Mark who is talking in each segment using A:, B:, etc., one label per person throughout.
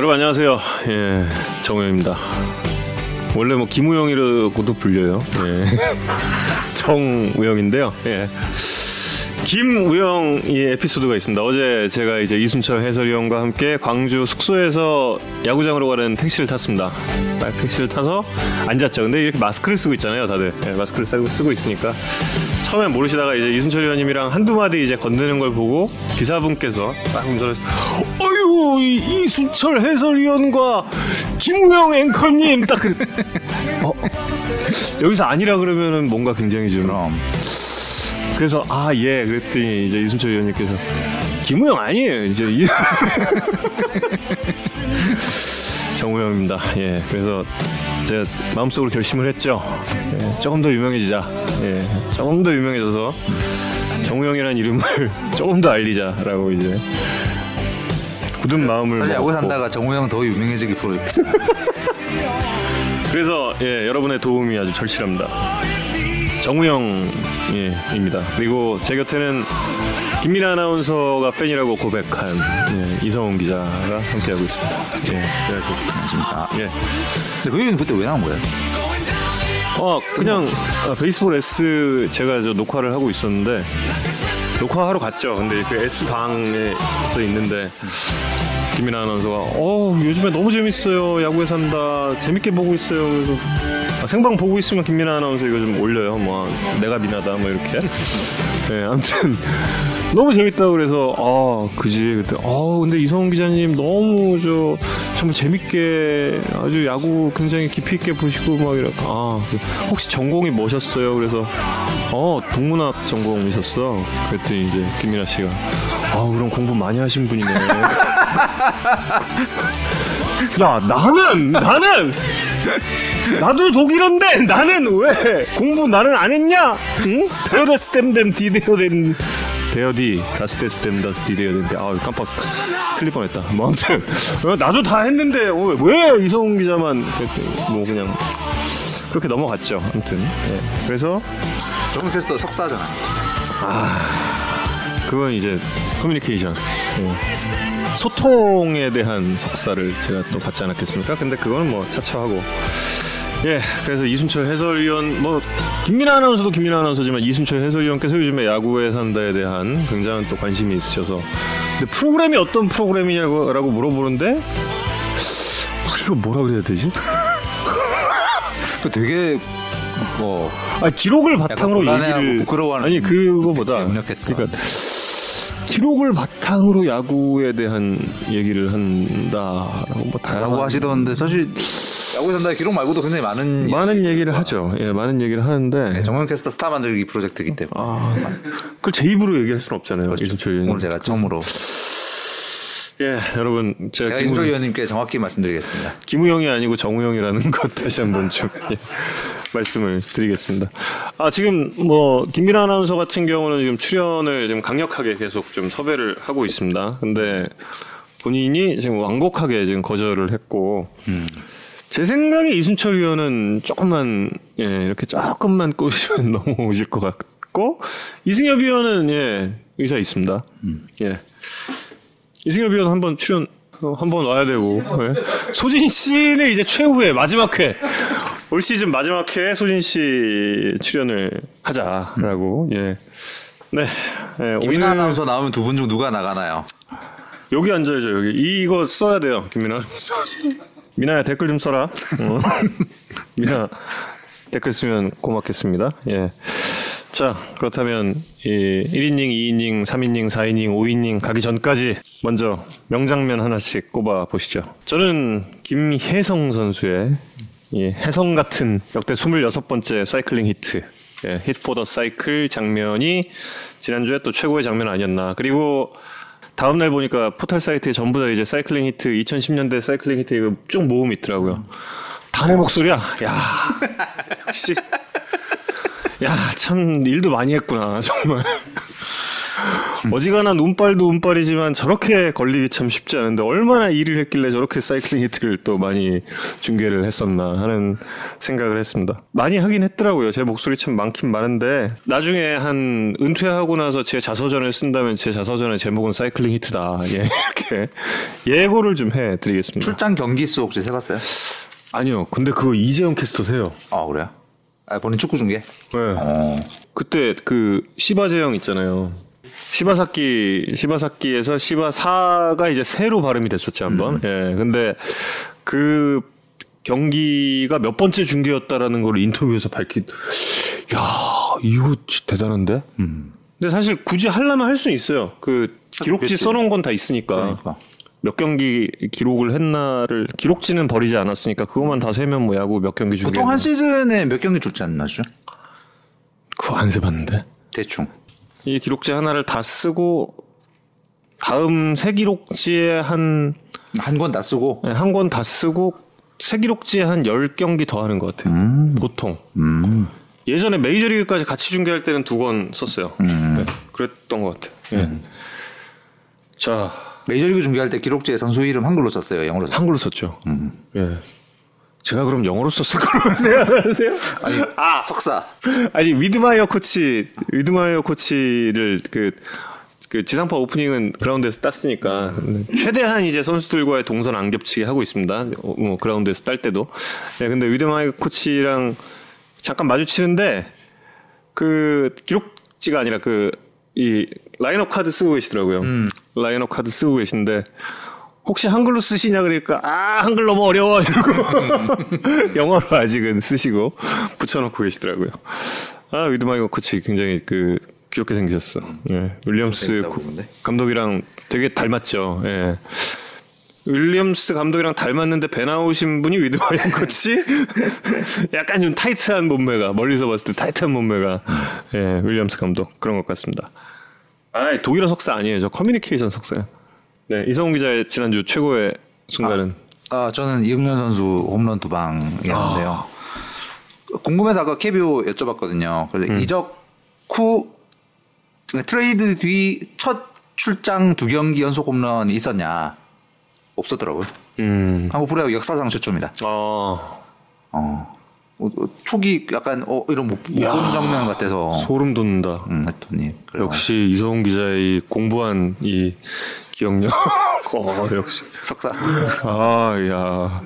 A: 여러분 안녕하세요. 예, 정우영입니다. 원래 뭐 김우영이라고도 불려요. 예. 정우영인데요. 예. 김우영의 에피소드가 있습니다. 어제 제가 이제 이순철 해설위원과 함께 광주 숙소에서 야구장으로 가는 택시를 탔습니다. 딱 택시를 타서 앉았죠. 근데 이렇게 마스크를 쓰고 있잖아요, 다들. 예, 마스크를 쓰고, 쓰고 있으니까. 처음엔 모르시다가 이제 이순철 위원님이랑 한두 마디 이제 건드는 걸 보고 기사분께서 딱 운전해서 어유 이- 이순철 해설위원과 김우영 앵커님 딱 그래. 어, 여기서 아니라 그러면은 뭔가 굉장히 좀
B: 그럼
A: 그래서 아 예 그랬더니 이제 이순철 위원님께서 김우영 아니에요 이제 이 정우영입니다 예 그래서 제가 마음속으로 결심을 했죠 예, 조금 더 유명해지자 예 조금 더 유명해져서 정우영이라는 이름을 조금 더 알리자라고 이제 굳은 마음을
B: 사실 야구
A: 먹었고.
B: 산다가 정우영 더 유명해지기 프로젝트
A: 그래서 예, 여러분의 도움이 아주 절실합니다. 정우영입니다. 그리고 제 곁에는 김민아 아나운서가 팬이라고 고백한 예, 이성훈 기자가 함께하고 있습니다. 예,
B: 안녕하십니까
A: 예.
B: 근데 그 얘기는 그때 왜 나온 거예요?
A: 어, 그냥 아, 베이스볼 S 제가 저 녹화를 하고 있었는데 녹화하러 갔죠. 근데 그 S 방에서 있는데 김민아 아나운서가 어 요즘에 너무 재밌어요. 야구에 산다. 재밌게 보고 있어요. 그래서 아, 생방 보고 있으면 김민아 아나운서 이거 좀 올려요. 뭐 내가 미나다 뭐 이렇게. 네, 아무튼 너무 재밌다 그래서 아 그지 그때 아 근데 이성훈 기자님 너무 저 정말 재밌게 아주 야구 굉장히 깊이 있게 보시고 막 이렇게 아 혹시 전공이 뭐셨어요? 그래서 어 동문학 전공이셨어. 그랬더니 이제 김민아 씨가 아 그럼 공부 많이 하신 분이네. 야 나는 나는 나도 독일어인데 나는 왜 공부 나는 안 했냐? 응? 데어데스템뎀 디데어덴 데어디 다스데스템 다스 디데어덴데 아 깜빡 틀릴 뻔했다. 뭐 아무튼 어, 나도 다 했는데 어, 왜 이성훈 기자만 그랬더니 뭐 그냥 그렇게 넘어갔죠. 아무튼 예. 그래서
B: 정우 캐스터 석사잖아요
A: 그건 이제 커뮤니케이션 예. 소통에 대한 석사를 제가 또 받지 않았겠습니까? 근데 그거는 뭐 차차 하고 예 그래서 이순철 해설위원 뭐 김민아 아나운서도 김민아 아나운서지만 이순철 해설위원께서 요즘에 야구에 산다에 대한 굉장한 또 관심이 있으셔서 근데 프로그램이 어떤 프로그램이냐고 라고 물어보는데 아, 이거 뭐라 그래야 되지?
B: 그 되게 뭐
A: 아 기록을 바탕으로 얘기를
B: 부끄러워하는
A: 아니 그거보다. 그러니까 기록을 바탕으로 야구에 대한 얘기를 한다라고 뭐 다양한
B: 라고 하시던데 사실 야구에 산다 기록 말고도 굉장히 많은
A: 많은 얘기를 하죠. 예, 많은 얘기를 하는데
B: 네, 정우영 캐스터 스타 만들기 프로젝트이기 때문에
A: 아 그걸 제 입으로 얘기할 수는 없잖아요. 의원님.
B: 오늘 제가 처음으로
A: 예, 여러분 제가
B: 제가
A: 김우,
B: 의원님께 정확히 말씀드리겠습니다
A: 김우영이 아니고 정우영이라는 것 다시 한번 좀 예, 말씀을 드리겠습니다. 아 지금 뭐 김민아 아나운서 같은 경우는 지금 출연을 지금 강력하게 계속 좀 섭외를 하고 있습니다. 근데 본인이 지금 완곡하게 지금 거절을 했고 제 생각에 이순철 의원은 조금만 예 이렇게 조금만 꼬시면 넘어오실 것 같고 이승엽 의원은 예 의사 있습니다. 예 이승엽 의원 한번 출연 어, 한번 와야 되고 예. 소진 씨는 이제 최후의 마지막 회. 올 시즌 마지막 회에 소진 씨 출연을 하자라고 예. 네. 예,
B: 김민아
A: 오늘
B: 아나운서 나오면 두 분 중 누가 나가나요?
A: 여기 앉아야죠 여기 이거 써야 돼요 김민아 민아야 댓글 좀 써라. 어. 민아 댓글 쓰면 고맙겠습니다. 예. 자 그렇다면 이 1이닝, 2이닝, 3이닝, 4이닝, 5이닝 가기 전까지 먼저 명장면 하나씩 꼽아 보시죠. 저는 김혜성 선수의 이 혜성 같은 역대 26번째 사이클링 히트 예, hit for the cycle 장면이 지난주에 또 최고의 장면 아니었나. 그리고 다음 날 보니까 포털 사이트에 전부 다 이제 사이클링 히트 2010년대 사이클링 히트 이거 쭉 모음이 있더라고요. 다 내 목소리야. 야 역시 야 참 일도 많이 했구나 정말. 어지간한 운빨도 운빨이지만 저렇게 걸리기 참 쉽지 않은데 얼마나 일을 했길래 저렇게 사이클링 히트를 또 많이 중계를 했었나 하는 생각을 했습니다. 많이 하긴 했더라고요. 제 목소리 참 많긴 많은데 나중에 한 은퇴하고 나서 제 자서전을 쓴다면 제 자서전의 제목은 사이클링 히트다. 예, 이렇게 예고를 좀 해드리겠습니다.
B: 출장 경기 수 혹시 세봤어요?
A: 아니요. 근데 그거 이재영 캐스터 세요.
B: 아 그래요? 아 본인 축구 중계?
A: 네.
B: 어.
A: 그때 그 시바제형 있잖아요. 시바사키 시바사키에서 시바사가 이제 새로 발음이 됐었지 한번. 예. 근데 그 경기가 몇 번째 중계였다라는 걸 인터뷰에서 밝힌. 야 이거 대단한데. 근데 사실 굳이 하려면 할 수 있어요. 그 기록지. 써놓은 건 다 있으니까.
B: 그러니까.
A: 몇 경기 기록을 했나를 기록지는 버리지 않았으니까 그것만 다 세면 뭐 야구 몇 경기 중계.
B: 보통 한 시즌에 몇 경기 줄지 않나죠?
A: 그거 안 세봤는데.
B: 대충.
A: 이 기록지 하나를 다 쓰고 다음 새 기록지에 한
B: 한 권 다 쓰고.
A: 한권 다 쓰고 새 기록지에 한 10경기 더 하는 것 같아요. 보통.
B: 음.
A: 예전에 메이저리그까지 같이 중계할 때는 두 권 썼어요. 네, 그랬던 것 같아요. 예. 자,
B: 메이저리그 중계할 때 기록지에 선수 이름 한글로 썼어요. 영어로 썼어요.
A: 한글로 썼죠. 예. 제가 그럼 영어로 썼을 거라고 생각하세요?
B: 아니, 아 석사.
A: 아니 위드마이어 코치 위드마이어 코치를 그, 그 지상파 오프닝은 그라운드에서 땄으니까 최대한 이제 선수들과의 동선 안 겹치게 하고 있습니다. 어, 뭐 그라운드에서 딸 때도. 네, 근데 위드마이어 코치랑 잠깐 마주치는데 그 기록지가 아니라 그 이 라인업 카드 쓰고 계시더라고요. 라인업 카드 쓰고 계신데 혹시 한글로 쓰시냐 그러니까 아 한글 너무 어려워 이러고 영어로 아직은 쓰시고 붙여놓고 계시더라고요. 아 위드마이어 코치 굉장히 그 귀엽게 생기셨어. 예, 윌리엄스? 감독이랑 되게 닮았죠. 예. 윌리엄스 감독이랑 닮았는데 배 나오신 분이 위드마이어 코치? 약간 좀 타이트한 몸매가 멀리서 봤을 때 타이트한 몸매가 예, 윌리엄스 감독 그런 것 같습니다. 아 독일어 석사 아니에요. 저 커뮤니케이션 석사요. 네 이성훈 기자의 지난주 최고의 순간은
B: 아 저는 이흥련 선수 홈런 두 방이었는데요. 궁금해서 아까 KBO 여쭤봤거든요. 그래서 이적 후 트레이드 뒤 첫 출장 두 경기 연속 홈런이 있었냐? 없었더라고요.
A: 음,
B: 한국 프로야구 역사상 최초입니다.
A: 아
B: 어. 어, 어, 초기 약간 어 이런 못. 본 장면 같아서
A: 소름 돋는다.
B: 음, 했더니.
A: 역시 이성훈 기자의 이 공부한 이 기억력. 어, 역시.
B: 석사.
A: 아, 야.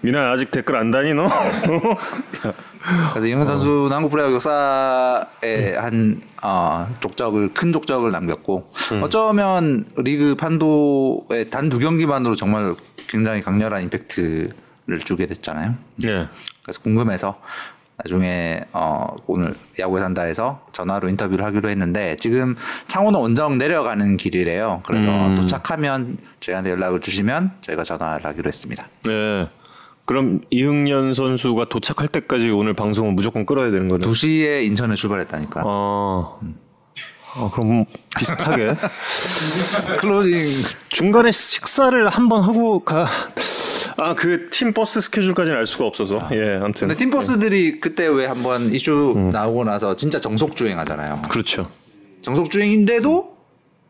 A: 미나 아직 댓글 안 다니 너?
B: 그래서 이영현 선수는 한국 프로야구 역사에 한 어, 족적을 큰 족적을 남겼고 어쩌면 리그 판도의 단 두 경기만으로 정말 굉장히 강렬한 임팩트를 주게 됐잖아요.
A: 네.
B: 그래서 궁금해서 나중에 어, 오늘 야구에 산다에서 전화로 인터뷰를 하기로 했는데 지금 창원 원정 내려가는 길이래요. 그래서
A: 음.
B: 도착하면 저희한테 연락을 주시면 저희가 전화를 하기로 했습니다.
A: 네. 그럼 이흥년 선수가 도착할 때까지 오늘 방송은 무조건 끌어야 되는 거네.
B: 2시에 인천에 출발했다니까.
A: 아. 아, 그럼 비슷하게
B: closing
A: 중간에 식사를 한번 하고 가. 아, 그 팀 버스 스케줄까지는 알 수가 없어서. 예, 아무튼.
B: 근데 팀 버스들이 그때 왜 한번 이슈 나오고 나서 진짜 정속 주행하잖아요.
A: 그렇죠.
B: 정속 주행인데도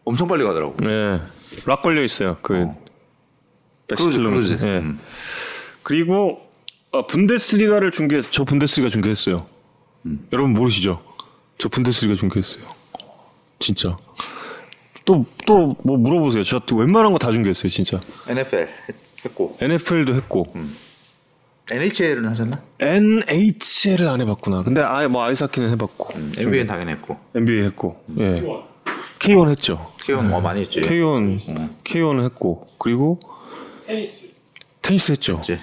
B: 엄청 빨리 가더라고.
A: 예. lock 걸려 있어요. 그
B: 크루즈,
A: 110km.
B: 크루즈.
A: 예.
B: 음.
A: 그리고 아, 분데스리가를 중계 저 분데스리가 중계했어요.
B: 음.
A: 여러분 모르시죠? 저 분데스리가 중계했어요. 진짜. 또 또 뭐 물어보세요. 저 웬만한 거 다 중계했어요, 진짜.
B: NFL 했고
A: NFL도 했고
B: NHL은 하셨나?
A: NHL을 안 해봤구나. 근데 아예 뭐 아이스하키는 해봤고
B: NBA는 당연히 했고.
A: NBA 했고 예. K1 했죠.
B: K1 뭐 많이 했지.
A: K1 K1은 했고 그리고
C: 테니스.
A: 테니스 했죠.
B: 했지.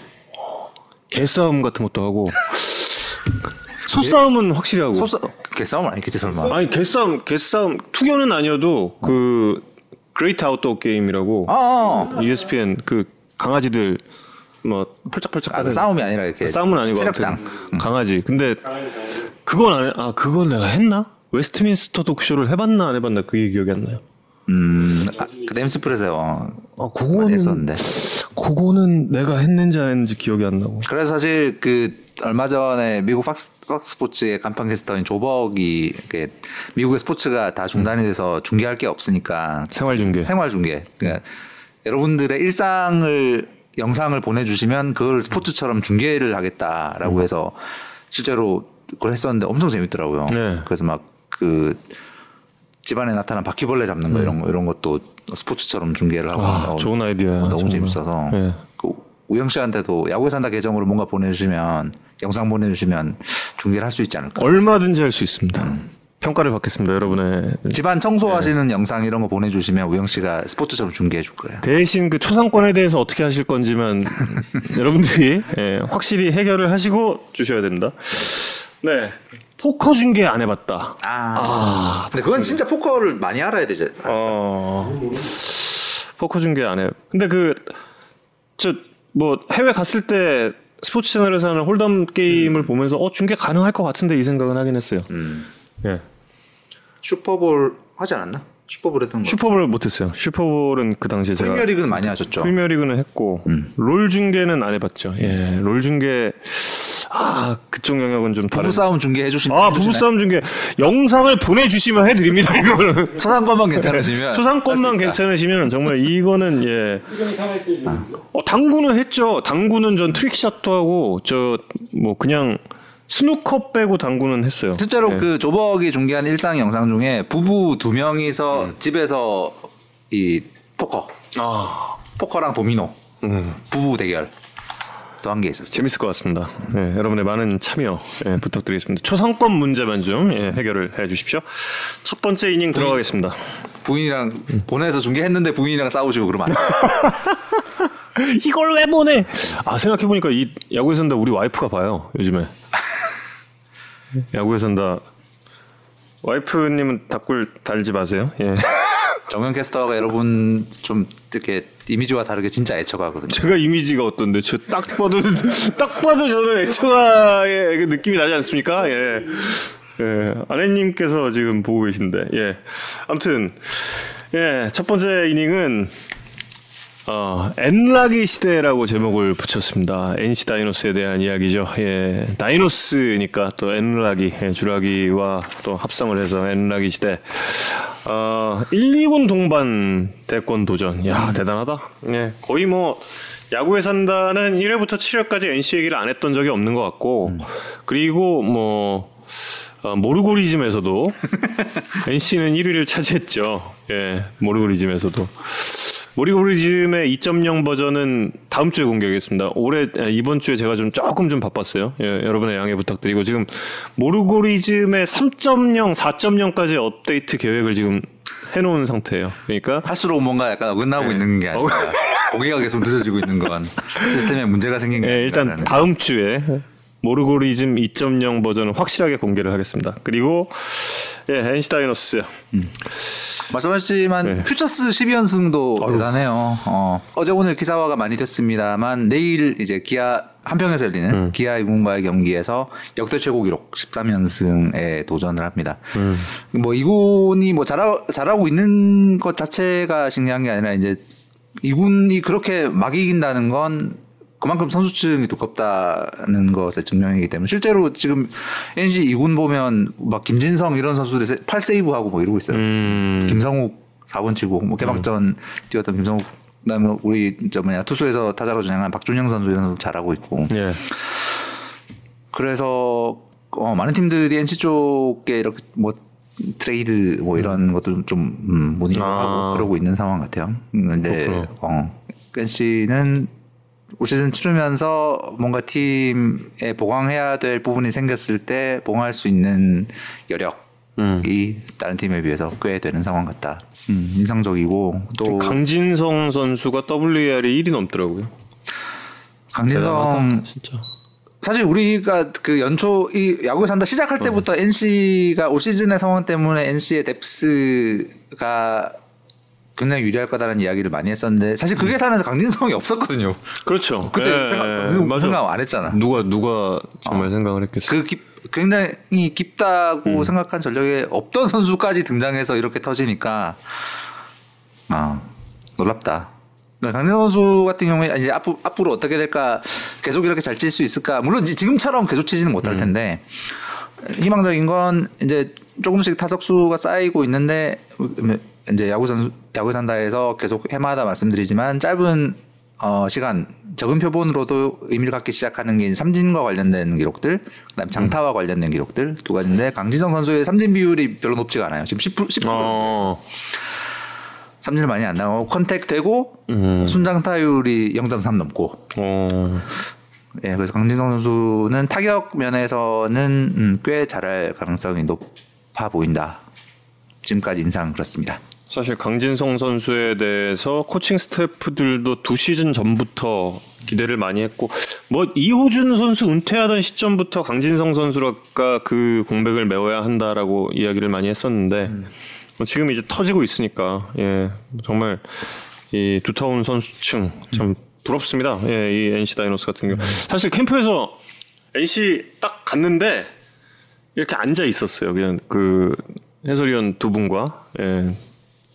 A: 개싸움 같은 것도 하고 소싸움은 확실히 하고
B: 소싸 개싸움 아니겠지 설마.
A: 아니 개싸움 개싸움 투견은 아니어도 그 Great Outdoor Game이라고
B: 아, 아.
A: ESPN 그 강아지들 뭐 펄쩍펄쩍
B: 아,
A: 하는
B: 싸움이 아니라 이렇게
A: 싸움은 아니고
B: 체력장.
A: 아무튼 강아지 근데 그건 안 해. 아 그건 내가 했나 웨스트민스터 dog show를 해봤나 안 해봤나 그게 기억이 안 나요
B: 음, 아, 그 램스프레스에 어,
A: 아
B: 많이 했었는데.
A: 그거는 내가 했는지 안 했는지 기억이 안 나고
B: 그래서 사실 그 얼마 전에 미국 팍스, 팍스 스포츠의 간판 캐스터인 조벅이 이렇게 미국의 스포츠가 다 중단이 돼서 중계할 게 없으니까
A: 생활 중계.
B: 생활 중계. 그러니까 여러분들의 일상을 영상을 보내주시면 그걸 스포츠처럼 중계를 하겠다라고 해서 실제로 그걸 했었는데 엄청 재밌더라고요.
A: 네.
B: 그래서 막 그 집안에 나타난 바퀴벌레 잡는 거 이런 거 이런 것도 스포츠처럼 중계를 하고
A: 아,
B: 어,
A: 좋은 아이디어야.
B: 너무
A: 정말.
B: 재밌어서
A: 예.
B: 그 우영 씨한테도 야구에 산다 계정으로 뭔가 보내주시면 영상 보내주시면 중계를 할 수 있지 않을까.
A: 얼마든지 할 수 있습니다. 평가를 받겠습니다, 여러분의.
B: 집안 청소하시는
A: 네.
B: 영상 이런 거 보내주시면 우영 씨가 스포츠처럼 중계해 줄 거예요.
A: 대신 그 초상권에 대해서 어떻게 하실 건지만 여러분들이 예, 확실히 해결을 하시고 주셔야 된다. 네. 포커 중계 안 해봤다.
B: 아, 근데 그건 진짜 포커를 많이 알아야 되죠.
A: 어. 포커 중계 안 해. 근데 그, 저, 뭐, 해외 갔을 때 스포츠 채널에서 하는 hold'em 게임을 보면서 어, 중계 가능할 것 같은데 이 생각은 하긴 했어요.
B: 음.
A: 예.
B: 슈퍼볼 하지 않았나? 슈퍼볼 했던 거.
A: 슈퍼볼 못했어요. 슈퍼볼은 그 당시에 제가
B: 프리미어리그는 많이 하셨죠.
A: 프리미어리그는 했고
B: 음.
A: 롤 중계는 안 해봤죠. 예, 롤 중계 아 그쪽 영역은 좀 다른.
B: 부부 싸움 중계 해 주시면
A: 아 부부 싸움 중계 영상을 보내주시면 해드립니다. 이거는
B: 초상권만 괜찮으시면
A: 초상권만. 괜찮으시면 정말 이거는 예. 어, 당구는 했죠. 당구는 전 trick shot도 하고 저 뭐 그냥 snooker 빼고 당구는 했어요.
B: 실제로
A: 예.
B: 그 조벅이 중계한 일상 영상 중에 부부 두 명이서
A: 음.
B: 집에서 이 포커,
A: 아
B: 포커랑 도미노
A: 음.
B: 부부 대결 또 한 게 있었어요.
A: 재밌을 것 같습니다. 예, 여러분의 많은 참여 예, 부탁드리겠습니다. 초상권 문제만 좀 예, 해결을 해주십시오. 첫 번째 이닝 들어가겠습니다.
B: 부인이랑 보내서 중계했는데 부인이랑 싸우시고 그러면 안 돼요.
A: 이걸 왜 보내? 아 생각해 보니까 이 야구에 산다 우리 와이프가 봐요 요즘에. 야구에 산다. 와이프님은 답글 달지 마세요. 예.
B: 정현 캐스터가 여러분 좀 이렇게 이미지와 다르게 진짜 애처가거든요.
A: 제가 이미지가 어떤데 저 딱 봐도 딱 봐도 저는 애처가의 그 느낌이 나지 않습니까? 예. 예. 아내님께서 지금 보고 계신데 예. 아무튼 예, 첫 번째 이닝은 어, 엔라기 시대라고 제목을 붙였습니다. NC 다이노스에 대한 이야기죠. 예, 다이노스니까 또 엔라기, 예, 주라기와 또 합성을 해서 엔라기 시대. 어, 1, 2군 동반 대권 도전. 야, 대단하다. 예, 거의 뭐 야구에 산다는 1회부터 7회까지 NC 얘기를 안 했던 적이 없는 것 같고, 그리고 뭐 어, 모르고리즘에서도 NC는 1위를 차지했죠. 예, 모르고리즘에서도. 모리고리즘의 2.0 버전은 다음 주에 공개하겠습니다. 올해 아, 이번 주에 제가 좀 조금 좀 바빴어요. 예, 여러분의 양해 부탁드리고 지금 모르고리즘의 3.0, 4.0까지 업데이트 계획을 지금 해놓은 상태예요. 그러니까
B: 할수록 뭔가 약간 어긋나고
A: 네.
B: 있는 게 아닌가. 고개가 계속 늦어지고 있는 건 시스템에 문제가 생긴 게
A: 예, 일단. 다음 주에 모르고리즘 2.0 버전은 확실하게 공개를 하겠습니다. 그리고 예, NC 다이노스
B: 말씀하셨지만
A: 네.
B: 퓨처스 12연승도
A: 아유.
B: 대단해요. 어, 어제 오늘 기사화가 많이 됐습니다만 내일 이제 기아 한평에서 열리는
A: 음.
B: 기아 이군과의 경기에서 역대 최고 기록 13연승에 도전을 합니다.
A: 음.
B: 뭐 이군이 뭐 잘하, 잘하고 있는 것 자체가 중요한 게 아니라 이제 이군이 그렇게 막 이긴다는 건 그만큼 선수층이 두껍다는 것의 증명이기 때문에 실제로 지금 NC 이군 보면 막 김진성 이런 선수들이 8세이브 하고 뭐 이러고 있어요.
A: 음,
B: 김성욱 4번 치고 뭐 개막전 뛰었던 김성욱 그다음에 우리 저 뭐냐 투수에서 타자로 전향한 박준영 선수 이런 선수 잘하고 있고
A: 예.
B: 그래서 어, 많은 팀들이 NC 쪽에 이렇게 뭐 트레이드 뭐 이런 것도 좀, 좀 음, 문의를
A: 아.
B: 하고 그러고 있는 상황 같아요. 근데
A: 그렇구나.
B: 어, NC는 올 시즌 치르면서 뭔가 팀에 보강해야 될 부분이 생겼을 때 보강할 수 있는 여력이
A: 음.
B: 다른 팀에 비해서 꽤 되는 상황 같다. 음, 인상적이고 또
A: 강진성 선수가 WAR이 1이 넘더라고요.
B: 강진성
A: 대단하다, 진짜.
B: 사실 우리가 그 연초 이 야구에 산다 시작할 때부터 NC가 올 시즌의 상황 때문에 NC의 뎁스가 굉장히 유리할 거다라는 이야기를 많이 했었는데 사실 그게 사면서 강진성이 없었거든요.
A: 그렇죠.
B: 그때
A: 예,
B: 생각,
A: 예,
B: 무슨
A: 맞아.
B: 생각 안 했잖아.
A: 누가 누가 정말 생각을 했겠어.
B: 그 깊, 굉장히 깊다고 생각한 전력에 없던 선수까지 등장해서 이렇게 터지니까 아 놀랍다. 그러니까 강진 선수 같은 경우에 이제 앞으로, 앞으로 어떻게 될까 계속 이렇게 잘 칠 수 있을까 물론 지금처럼 계속 치지는 못할 텐데 희망적인 건 이제 조금씩 타석수가 쌓이고 있는데 이제 야구 선수 야구 산다에서 계속 해마다 말씀드리지만 짧은 어 시간 적은 표본으로도 의미를 갖기 시작하는 게 삼진과 관련된 기록들, 그다음 장타와 관련된 기록들 두 가지인데 강진성 선수의 삼진 비율이 별로 높지가 않아요. 지금 10% 10%
A: 어.
B: 삼진을 많이 안 나고 컨택 되고
A: 음.
B: 순장 타율이 0.3 넘고
A: 어.
B: 예 그래서 강진성 선수는 타격 면에서는 음, 꽤 잘할 가능성이 높아 보인다. 지금까지 인상 그렇습니다.
A: 사실 강진성 선수에 대해서 코칭 스태프들도 두 시즌 전부터 기대를 많이 했고 뭐 이호준 선수 은퇴하던 시점부터 강진성 선수가 그 공백을 메워야 한다라고 이야기를 많이 했었는데 뭐 지금 이제 터지고 있으니까 예 정말 이 두터운 선수층 참 부럽습니다. 예, 이 NC 다이노스 같은 경우. 사실 캠프에서 NC 딱 갔는데 이렇게 앉아 있었어요. 그냥 그 해설위원 두 분과. 예,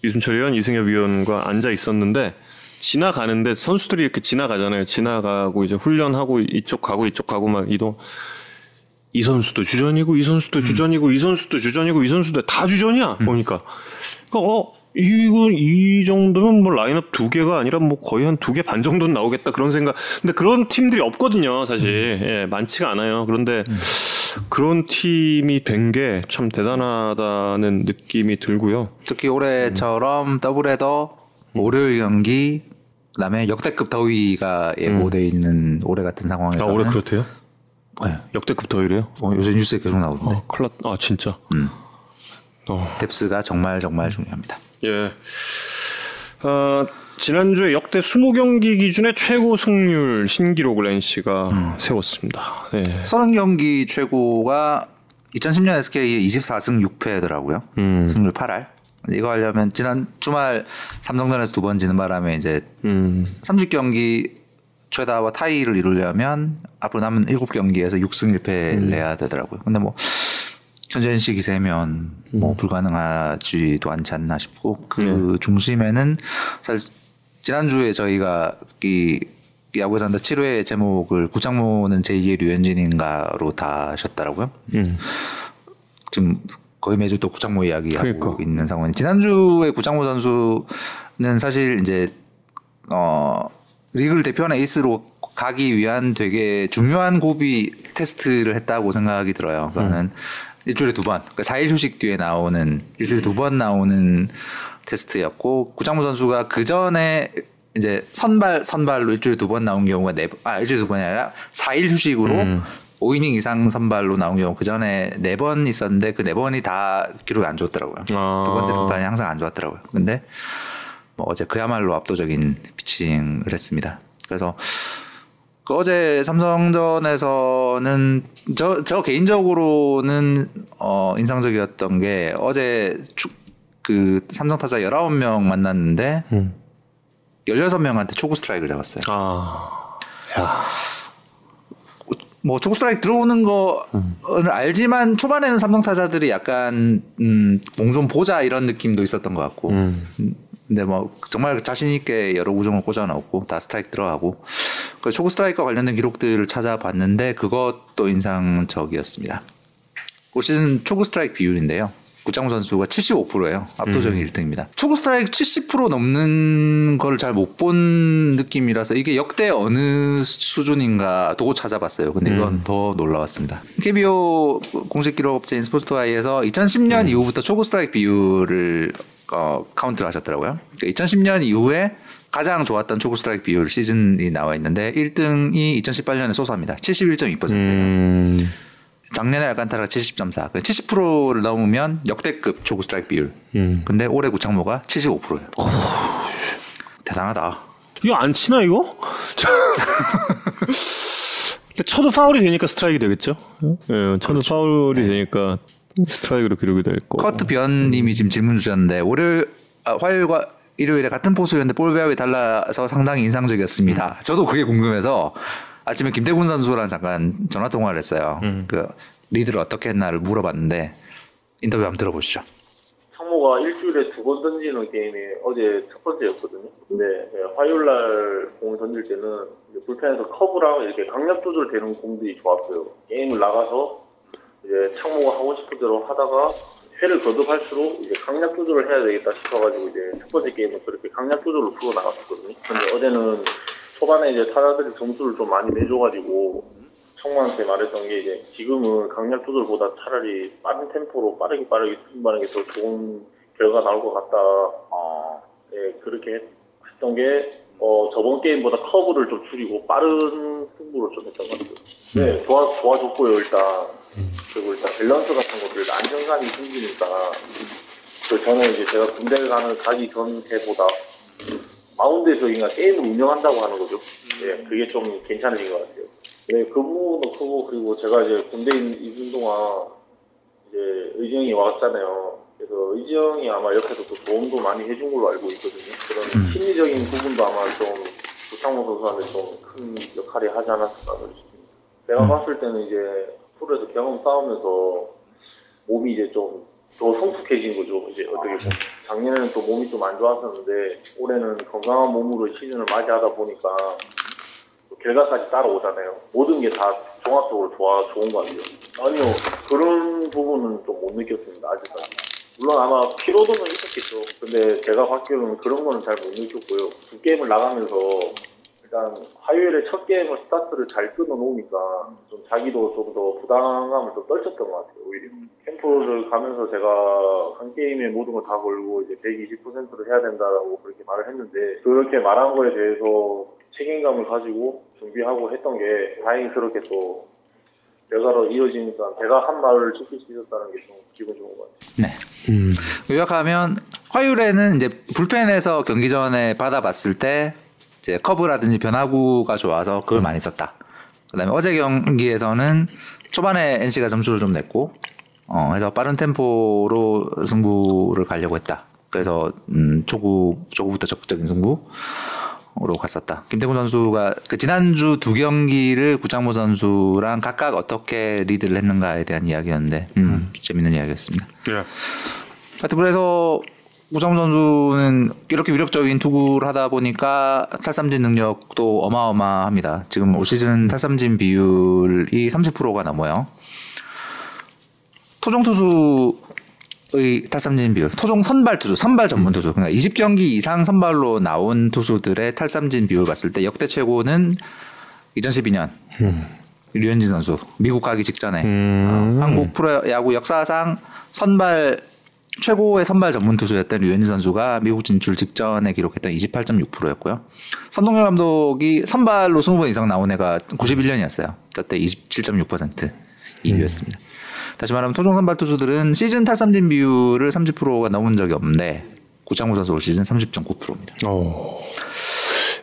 A: 이순철 위원, 이승엽 위원과 앉아 있었는데 지나가는데 선수들이 이렇게 지나가잖아요. 지나가고 이제 훈련하고 이쪽 가고 이쪽 가고 막 이동. 이 선수도 주전이고 이 선수도 주전이고 이 선수도 주전이고 이 선수도 다 주전이야 보니까. 그러니까 어 이거 이 정도면 뭐 라인업 두 개가 아니라 뭐 거의 한 두 개 반 정도는 나오겠다 그런 생각. 근데 그런 팀들이 없거든요 사실 예, 많지가 않아요. 그런데 그런 팀이 된 게 참 대단하다는 느낌이 들고요.
B: 특히 올해처럼 더블헤더 월요일 경기 그다음에 역대급 더위가 예고돼 있는 올해 같은
A: 아
B: 상황에서
A: 올해 그렇대요?
B: 네.
A: 역대급 더위래요?
B: 어, 요새 뉴스에 계속 나오던데
A: 어, 났, 아, 진짜.
B: 음.
A: 어,
B: 뎁스가 정말 정말 중요합니다.
A: 예. 어, 지난주에 역대 20경기 기준의 최고 승률 신기록을 NC가 세웠습니다. 예.
B: 30경기 최고가 2010년 SK의 24승 6패더라고요.
A: 음.
B: 승률 8할. 이거 하려면 지난 주말 삼성전에서 두 번 지는 바람에 이제
A: 음,
B: 30경기 최다와 타이를 이루려면 앞으로 남은 7경기에서 6승 1패를 내야 되더라고요. 근데 뭐 현재 NC 기세면 뭐 불가능하지도 않지 않나 싶고 그 중심에는 사실 지난주에 저희가 이 야구 산다 7회 제목을 구창모는 제2의 류현진인가로 다 하셨더라고요.
A: 음.
B: 지금 거의 매주 또 구창모 이야기하고
A: 그러니까.
B: 있는 상황이 지난주에 구창모 선수는 사실 이제 어 리그를 대표하는 에이스로 가기 위한 되게 중요한 고비 테스트를 했다고 생각이 들어요. 그거는 일주일에 두 번, 그러니까 4일 휴식 뒤에 나오는 일주일에 두 번 나오는 테스트였고 구창모 선수가 그 전에 이제 선발 선발로 일주일에 두 번 나온 경우가 네, 번- 아 일주일에 두 번이 아니라 4일 휴식으로
A: 음.
B: 5이닝 이상 선발로 나온 경우 그 전에 네 번 있었는데 그 네 번이 다 기록이 안 좋았더라고요.
A: 아.
B: 두 번째 등판이 항상 안 좋았더라고요. 근데 뭐 어제 그야말로 압도적인 피칭을 했습니다. 그래서 그 어제 삼성전에서는 저, 저 개인적으로는 어 인상적이었던 게 어제 축, 그 삼성 타자 19명 만났는데
A: 음.
B: 16명한테 초구 스트라이크를 잡았어요.
A: 아, 야,
B: 뭐 초구 스트라이크 들어오는 거는 알지만 초반에는 삼성 타자들이 약간 음 공좀 보자 이런 느낌도 있었던 것 같고
A: 음.
B: 음, 근데 뭐 정말 자신 있게 여러 구종을 꽂아 넣었고 다 스트라이크 들어가고 그 초구 스트라이크와 관련된 기록들을 찾아봤는데 그것도 인상적이었습니다. 올 시즌 초구 스트라이크 비율인데요. 구창모 선수가 75%예요. 압도적인 1등입니다. 초구 스트라이크 70% 넘는 걸 잘 못 본 느낌이라서 이게 역대 어느 수준인가 도 찾아봤어요. 근데 이건 더 놀라웠습니다. KBO 공식 기록 업체인 스포츠투아이에서 2010년 이후부터 초구 스트라이크 비율을 어, 카운트를 하셨더라고요. 그러니까 2010년 이후에 가장 좋았던 초구 스트라이크 비율 시즌이 나와 있는데 1등이 2018년에 소사입니다. 71.2%예요.
A: 음,
B: 작년에 알칸타라가 70.4. 70%를 넘으면 역대급 초구 스트라이크 비율.
A: 음.
B: 근데 올해 구창모가 75%예요. 대단하다.
A: 이거 안 치나 이거? 쳐도 파울이 되니까 스트라이크 되겠죠? 예, 쳐도 파울이 되니까 스트라이크로 기록이 될 거고.
B: 커트 변님이 지금 질문 주셨는데 월요일, 아, 화요일과 일요일에 같은 포수였는데 볼 배합이 달라서 상당히 인상적이었습니다. 저도 그게 궁금해서 아침에 김태군 선수랑 잠깐 전화 통화를 했어요. 그 리드를 어떻게 했나를 물어봤는데 인터뷰 한번 들어보시죠.
C: 상모가 일주일에 두 번 던지는 게임이 어제 첫 번째였거든요. 근데 예, 화요일 날 공을 던질 때는 불펜에서 커브랑 이렇게 강약 조절되는 공들이 좋았어요. 게임을 나가서 이제 창모가 하고 싶은 대로 하다가 회를 거듭할수록 이제 강약 조절을 해야 되겠다 싶어가지고 이제 첫 번째 게임은 그렇게 강약 조절로 풀어 나갔었거든요. 근데 어제는 초반에 이제 타자들이 점수를 좀 많이 내줘가지고 청만한테 말했던 게 이제 지금은 강약 조절보다 차라리 빠른 템포로 빠르게 빠르게 승부하는 게 더 좋은 결과 나올 것 같다.
B: 어,
C: 예, 그렇게 했던 게 어, 저번 게임보다 커브를 좀 줄이고 빠른 승부를 좀 했던 것 같아요. 네, 좋아 좋아졌고요 일단. 그리고 일단 밸런스 같은 것들 안정감이 생기니까 그 저는 이제 제가 군대 가는 가기 전 해보다 마운드에서 그냥 게임을 운영한다고 하는 거죠. 예, 그게 좀 괜찮아진 것 같아요. 네, 그 부분도 크고 그리고 제가 이제 군대 있는 동안 이제 의정이 왔잖아요. 그래서 의정이 아마 옆에서 또 도움도 많이 해준 걸로 알고 있거든요. 그런 심리적인 부분도 아마 좀 조창모 선수한테 좀 큰 역할이 하지 않았을까 싶습니다. 제가 봤을 때는 이제 프로에서 경험 쌓으면서 몸이 이제 좀 더 성숙해진 거죠. 이제 어떻게 보면 작년에는 또 몸이 좀 안 좋았었는데 올해는 건강한 몸으로 시즌을 맞이하다 보니까 또 결과까지 따라오잖아요. 모든 게 다 종합적으로 좋아 좋은 것 같아요. 아니요 그런 부분은 좀 못 느꼈습니다 아직까지. 물론 아마 피로도는 있었겠죠. 근데 제가 봤기로는 그런 거는 잘 못 느꼈고요. 두 게임을 나가면서 일단 화요일에 첫 게임을 스타트를 잘 끊어 놓으니까 좀 자기도 좀 더 부담감을 좀 떨쳤던 것 같아요 오히려 캠프를 가면서 제가 한 게임에 모든 걸 다 걸고 이제 120%를 해야 된다라고 그렇게 말을 했는데 그렇게 말한 거에 대해서 책임감을 가지고 준비하고 했던 게 다행스럽게 또 결과로 이어지니까 제가 한 말을 지킬 수 있었다는 게 좀 기분 좋은 것 같아요.
B: 네. 요약하면 화요일에는 이제 불펜에서 경기 전에 받아봤을 때 이제 커브라든지 변화구가 좋아서 그걸 많이 썼다. 그다음에 어제 경기에서는 초반에 NC가 점수를 좀 냈고 어 해서 빠른 템포로 승부를 가려고 했다. 그래서 음 초구 초구부터 적극적인 승부로 갔었다. 김태군 선수가 그 지난주 두 경기를 구창모 선수랑 각각 어떻게 리드를 했는가에 대한 이야기였는데 음, 재밌는 이야기였습니다.
A: 예.
B: 하여튼 그래서 우정 선수는 이렇게 위력적인 투구를 하다 보니까 탈삼진 능력도 어마어마합니다. 지금 올 시즌 탈삼진 비율이 30%가 넘어요. 토종 투수의 탈삼진 비율, 토종 선발 투수, 선발 전문 투수, 그러니까 20경기 이상 선발로 나온 투수들의 탈삼진 비율 봤을 때 역대 최고는 2012년 류현진 선수 미국 가기 직전에
A: 음.
B: 어, 한국 프로야구 역사상 선발 최고의 선발 전문 투수였던 류현진 선수가 미국 진출 직전에 기록했던 28.6%였고요. 선동열 감독이 선발로 20번 이상 나온 해가 91년이었어요. 그때 27.6% 2위였습니다. 다시 말하면 토종 선발 투수들은 시즌 탈삼진 비율을 30%가 넘은 적이 없는데 구창모 선수 올 시즌 30.9%입니다.
A: 어.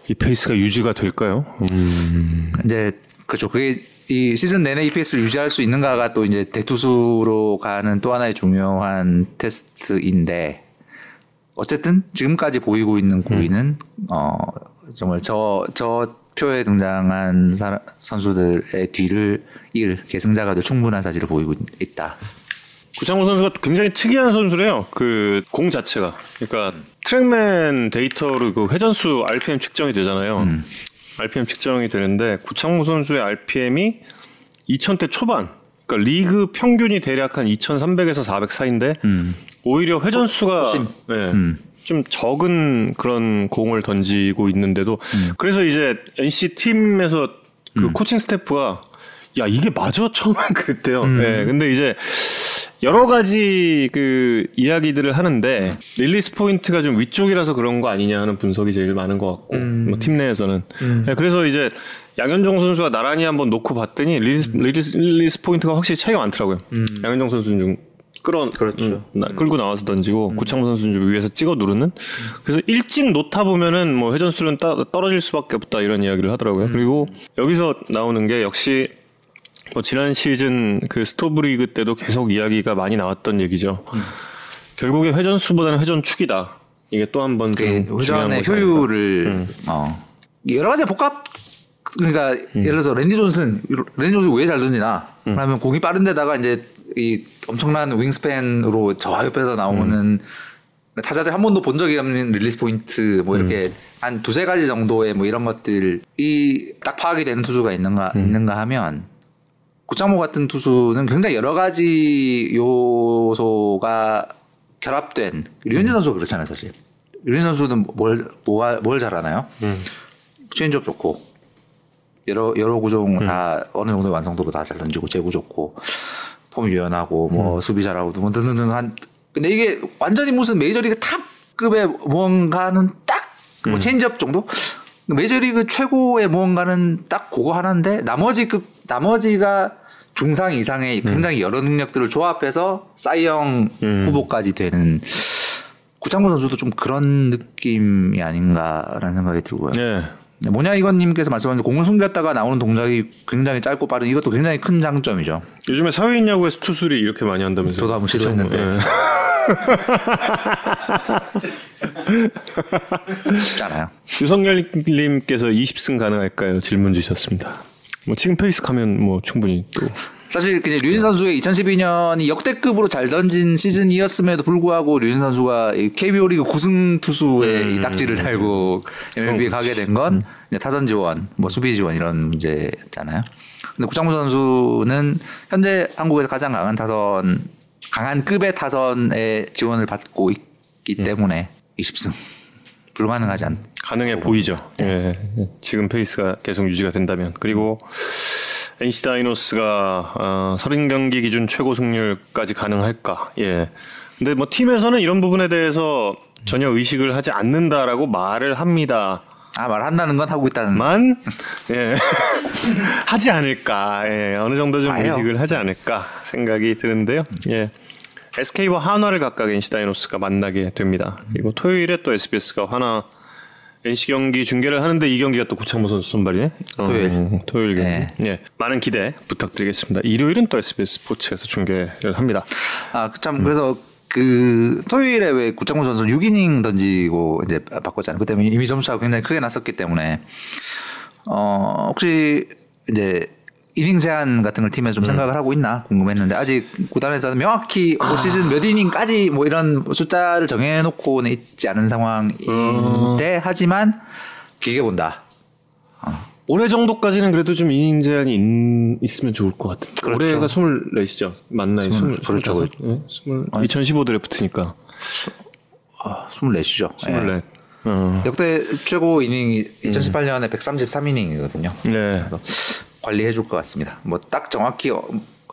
A: 이 페이스가 유지가 될까요? 음.
B: 이제 그렇죠. 그게 이 시즌 내내 이 페이스를 유지할 수 있는가가 또 이제 대투수로 가는 또 하나의 중요한 테스트인데 어쨌든 지금까지 보이고 있는 고위는 어 정말 저 저 표에 등장한 사람, 선수들의 뒤를 이을 계승자가 될 충분한 사실을 보이고 있다.
A: 구창모 선수가 굉장히 특이한 선수래요. 그 공 자체가. 그러니까 트랙맨 데이터로 그 회전수 RPM 측정이 되잖아요. RPM 측정이 되는데 구창모 선수의 RPM이 2000대 초반. 그러니까 리그 평균이 대략 한 2,300에서 400 사이인데 오히려 회전수가. 네, 좀 적은 그런 공을 던지고 있는데도 그래서 이제 NC 팀에서 그 코칭 스태프가 야 이게 맞아 처음엔 그랬대요. 네, 근데 이제 여러 가지 그 이야기들을 하는데 release point가 좀 위쪽이라서 그런 거 아니냐 하는 분석이 제일 많은 것 같고 뭐팀 내에서는. 네, 그래서 이제 양현종 선수가 나란히 한번 놓고 봤더니 release, release, release point가 확실히 차이가 많더라고요. 양현종 선수는 좀 끌어
B: 그렇죠.
A: 음, 나- 끌고 나와서 던지고 구창모 선수는 좀 위에서 찍어 누르는? 그래서 일찍 놓다 보면은 뭐 회전수는 따- 떨어질 수밖에 없다 이런 이야기를 하더라고요. 그리고 여기서 나오는 게 역시 뭐 지난 시즌 그 스토브리그 때도 계속 이야기가 많이 나왔던 얘기죠. 결국에 회전수보다는 회전축이다. 이게 또 한번그좀 중요한
B: 회전의. 효율을 어. 여러 가지 복합 그러니까 예를 들어서 랜디 존슨 랜디 존슨 왜 잘 던지나? 그러면 공이 빠른데다가 이제 이 엄청난 wingspan으로 저 옆에서 나오는 타자들 한 번도 본 적이 없는 release point 뭐 이렇게 한 두세 가지 정도의 뭐 이런 것들이 딱 파악이 되는 투수가 있는가 있는가 하면 구창모 같은 투수는 굉장히 여러 가지 요소가 결합된 류현진 선수가 그렇잖아요 사실. 류현진 선수는 뭘, 뭘, 뭘 잘하나요? 체인지업 좋고 여러 여러 구종 다 어느 정도 완성도로 다 잘 던지고 제구 좋고 폼 유연하고 뭐 수비 잘하고 뭐 등등등 한. 근데 이게 완전히 무슨 메이저리그 top급의 무언가는 딱뭐 체인지업 정도? 메이저리그 최고의 무언가는 딱 그거 하나인데 나머지 급 나머지가 중상 이상의 굉장히 여러 능력들을 조합해서 사이영 후보까지 되는 구창모 선수도 좀 그런 느낌이 아닌가라는 생각이 들고요.
A: 예.
B: 네, 뭐냐 이건님께서 말씀하신 공을 숨겼다가 나오는 동작이 굉장히 짧고 빠른 이것도 굉장히 큰 장점이죠.
A: 요즘에 사회인 야구에서 투수들이 이렇게 많이 한다면서요?
B: 저도 한번 시도했는데
A: 예.
B: 쉽지 않아요.
A: 유성열님께서 20승 가능할까요? 질문 주셨습니다. 뭐 지금 페이스 가면 뭐 충분히 또.
B: 사실 그냥 류현진 선수의 2012년이 역대급으로 잘 던진 시즌이었음에도 불구하고 류현진 선수가 이 KBO 리그 9승 투수의 이 딱지를 달고 MLB에 가게 된 건 타선 지원, 뭐 수비 지원 이런 문제잖아요. 근데 구창모 선수는 현재 한국에서 가장 강한 타선, 강한 급의 타선의 지원을 받고 있기 때문에 20승. 불가능하지 않.
A: 가능해 보이죠. 예. 지금 페이스가 계속 유지가 된다면 그리고 NC 다이노스가 어, 30경기 기준 최고 승률까지 가능할까? 예. 근데 뭐 팀에서는 이런 부분에 대해서 전혀 의식을 하지 않는다라고 말을 합니다.
B: 아 말한다는 건 하고 있다는.
A: 만 예. 하지 않을까 예. 어느 정도 좀
B: 아요.
A: 의식을 하지 않을까 생각이 드는데요. 예. SK와 한화를 각각 NC 다이노스가 만나게 됩니다. 그리고 토요일에 또 SBS가 한화 NC 경기 중계를 하는데 이 경기가 또 구창모 선수 선발이네. 어,
B: 토요일.
A: 토요일 경기.
B: 네.
A: 예. 많은 기대 부탁드리겠습니다. 일요일은 또 SBS 스포츠에서 중계를 합니다.
B: 아, 참 그래서 그 토요일에 왜 구창모 선수 6이닝 던지고 이제 바꿨잖아요. 그때 이미 점수가 굉장히 크게 났었기 때문에 어 혹시 이제 이닝 제한 같은 걸 팀에 좀 생각을 하고 있나 궁금했는데 아직 구단에서는 명확히 올 시즌 몇 이닝까지 뭐 이런 숫자를 정해놓고는 있지 않은 상황인데 하지만 길게 본다.
A: 올해 정도까지는 그래도 좀 이닝 제한이 있, 으면 좋을 것 같은데.
B: 그렇죠.
A: 올해가 24시죠. 맞나요?
B: 스물-
A: 20,
B: 그렇죠.
A: 25? 예? 20, 2015 드래프트니까.
B: 아, 24시죠.
A: 24. 어.
B: 역대 최고 이닝이 2018년에 133이닝이거든요.
A: 네.
B: 그래서 관리해 줄 것 같습니다. 뭐 딱 정확히 어,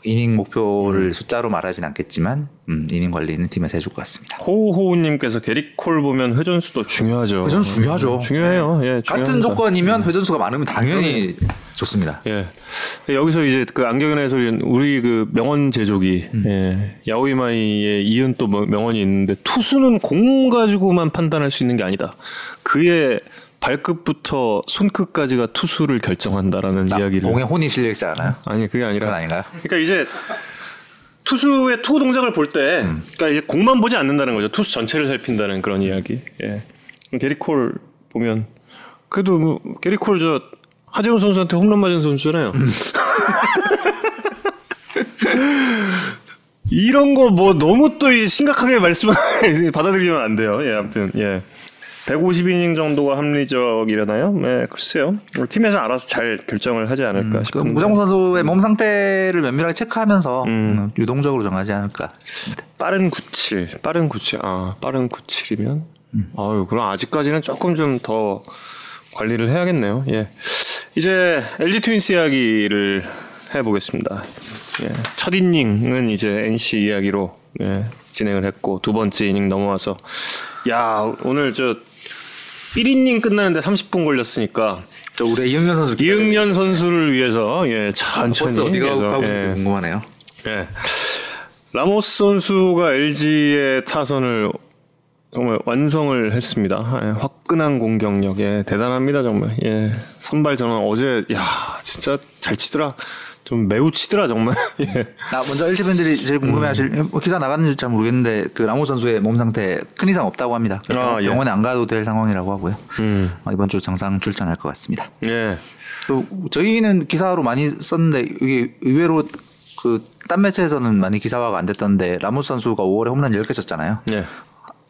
B: 이닝 목표를 숫자로 말하진 않겠지만 음, 이닝 관리는 팀에서 해줄 것 같습니다.
A: 호우호우님께서 게리콜 보면 회전수도 중요하죠.
B: 회전수 중요하죠.
A: 중요해요. 예,
B: 같은. 조건이면 회전수가 많으면 당연히 좋습니다.
A: 예. 여기서 이제 그 안경현 해설위원 우리 그 명언 제조기
B: 음.
A: 예. 야오이마이에 이은 또뭐 명언이 있는데 투수는 공 가지고만 판단할 수 있는 게 아니다. 그의 발끝부터 손끝까지가 투수를 결정한다라는 이야기를
B: 공에 혼이 실려 있지 않아요?
A: 아니 그게 아니라
B: 그건 아닌가요?
A: 그러니까 이제 투수의 투구 동작을 볼 때,
B: 음.
A: 그러니까 이제 공만 보지 않는다는 거죠. 투수 전체를 살핀다는 그런 이야기. 예. 게리콜 보면 그래도 뭐 게리콜 저 하재훈 선수한테 홈런 맞은 선수잖아요.
B: 음.
A: 이런 거 뭐 너무 또이 심각하게 말씀 받아들이면 안 돼요. 예, 아무튼 예. 150이닝 정도가 합리적이려나요? 네, 글쎄요. 팀에서 알아서 잘 결정을 하지 않을까
B: 그
A: 싶은데.
B: 무장 선수의 몸 상태를 면밀하게 체크하면서 음, 유동적으로 정하지 않을까 싶습니다.
A: 빠른 97, 빠른 97, 아, 빠른 97이면? 아유, 그럼 아직까지는 조금 좀 더 관리를 해야겠네요. 예. 이제 LG 트윈스 이야기를 해보겠습니다. 예. 첫 이닝은 이제 NC 이야기로 예, 진행을 했고, 두 번째 이닝 넘어와서, 야, 오늘 저 1이닝 끝나는데 30분 걸렸으니까,
B: 저 우리 이영현 선수
A: 이응년 선수를 위해서, 예, 천천히.
B: 버스 어디가
A: 해서,
B: 가고
A: 예.
B: 있는지 궁금하네요.
A: 예. 라모스 선수가 LG의 타선을 정말 완성을 했습니다. 예, 화끈한 공격력 에 대단합니다 정말. 예, 선발 전원 어제 야 진짜 잘 치더라. 좀 매우 치더라 정말. 예.
B: 나 먼저 LG 팬들이 제일 궁금해하실 뭐 기사 나갔는지 잘 모르겠는데 그 라모 선수의 몸 상태 큰 이상 없다고 합니다.
A: 아, 예.
B: 병원에 안 가도 될 상황이라고 하고요.
A: 음.
B: 어, 이번 주 정상 출전할 것 같습니다.
A: 예.
B: 또 저희는 기사로 많이 썼는데 이게 의외로 그 딴 매체에서는 많이 기사화가 안 됐던데 라모스 선수가 5월에 홈런 10개 쳤잖아요.
A: 예.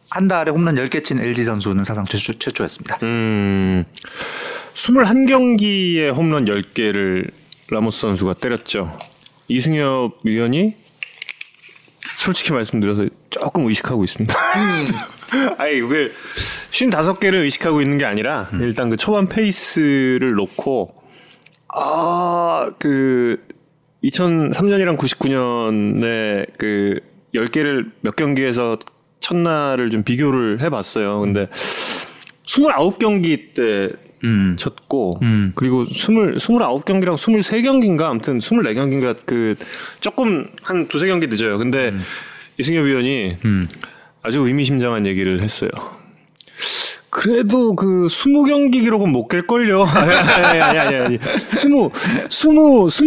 B: 한 달에 홈런 10개 친 LG 선수는 사상 최초, 최초였습니다.
A: 음, 21경기에 홈런 10개를 라모스 선수가 때렸죠. 이승엽 위원이 솔직히 말씀드려서 조금 의식하고 있습니다. 아니, 왜 55개를 의식하고 있는 게 아니라 일단 그 초반 페이스를 놓고 아, 그 2003년이랑 99년에 그 10개를 몇 경기에서 첫날을 좀 비교를 해 봤어요. 근데 29경기 때
B: 음.
A: 쳤고
B: 음.
A: 그리고 20 29경기랑 23경기인가 아무튼 24경기인가 그 조금 한 두세 경기 늦어요. 근데 이승엽 위원이
B: 음.
A: 아주 의미심장한 얘기를 했어요. 그래도 그 20경기 기록은 못 깰 걸요. 아니, 아니, 아니, 아니, 아니. 20, 20,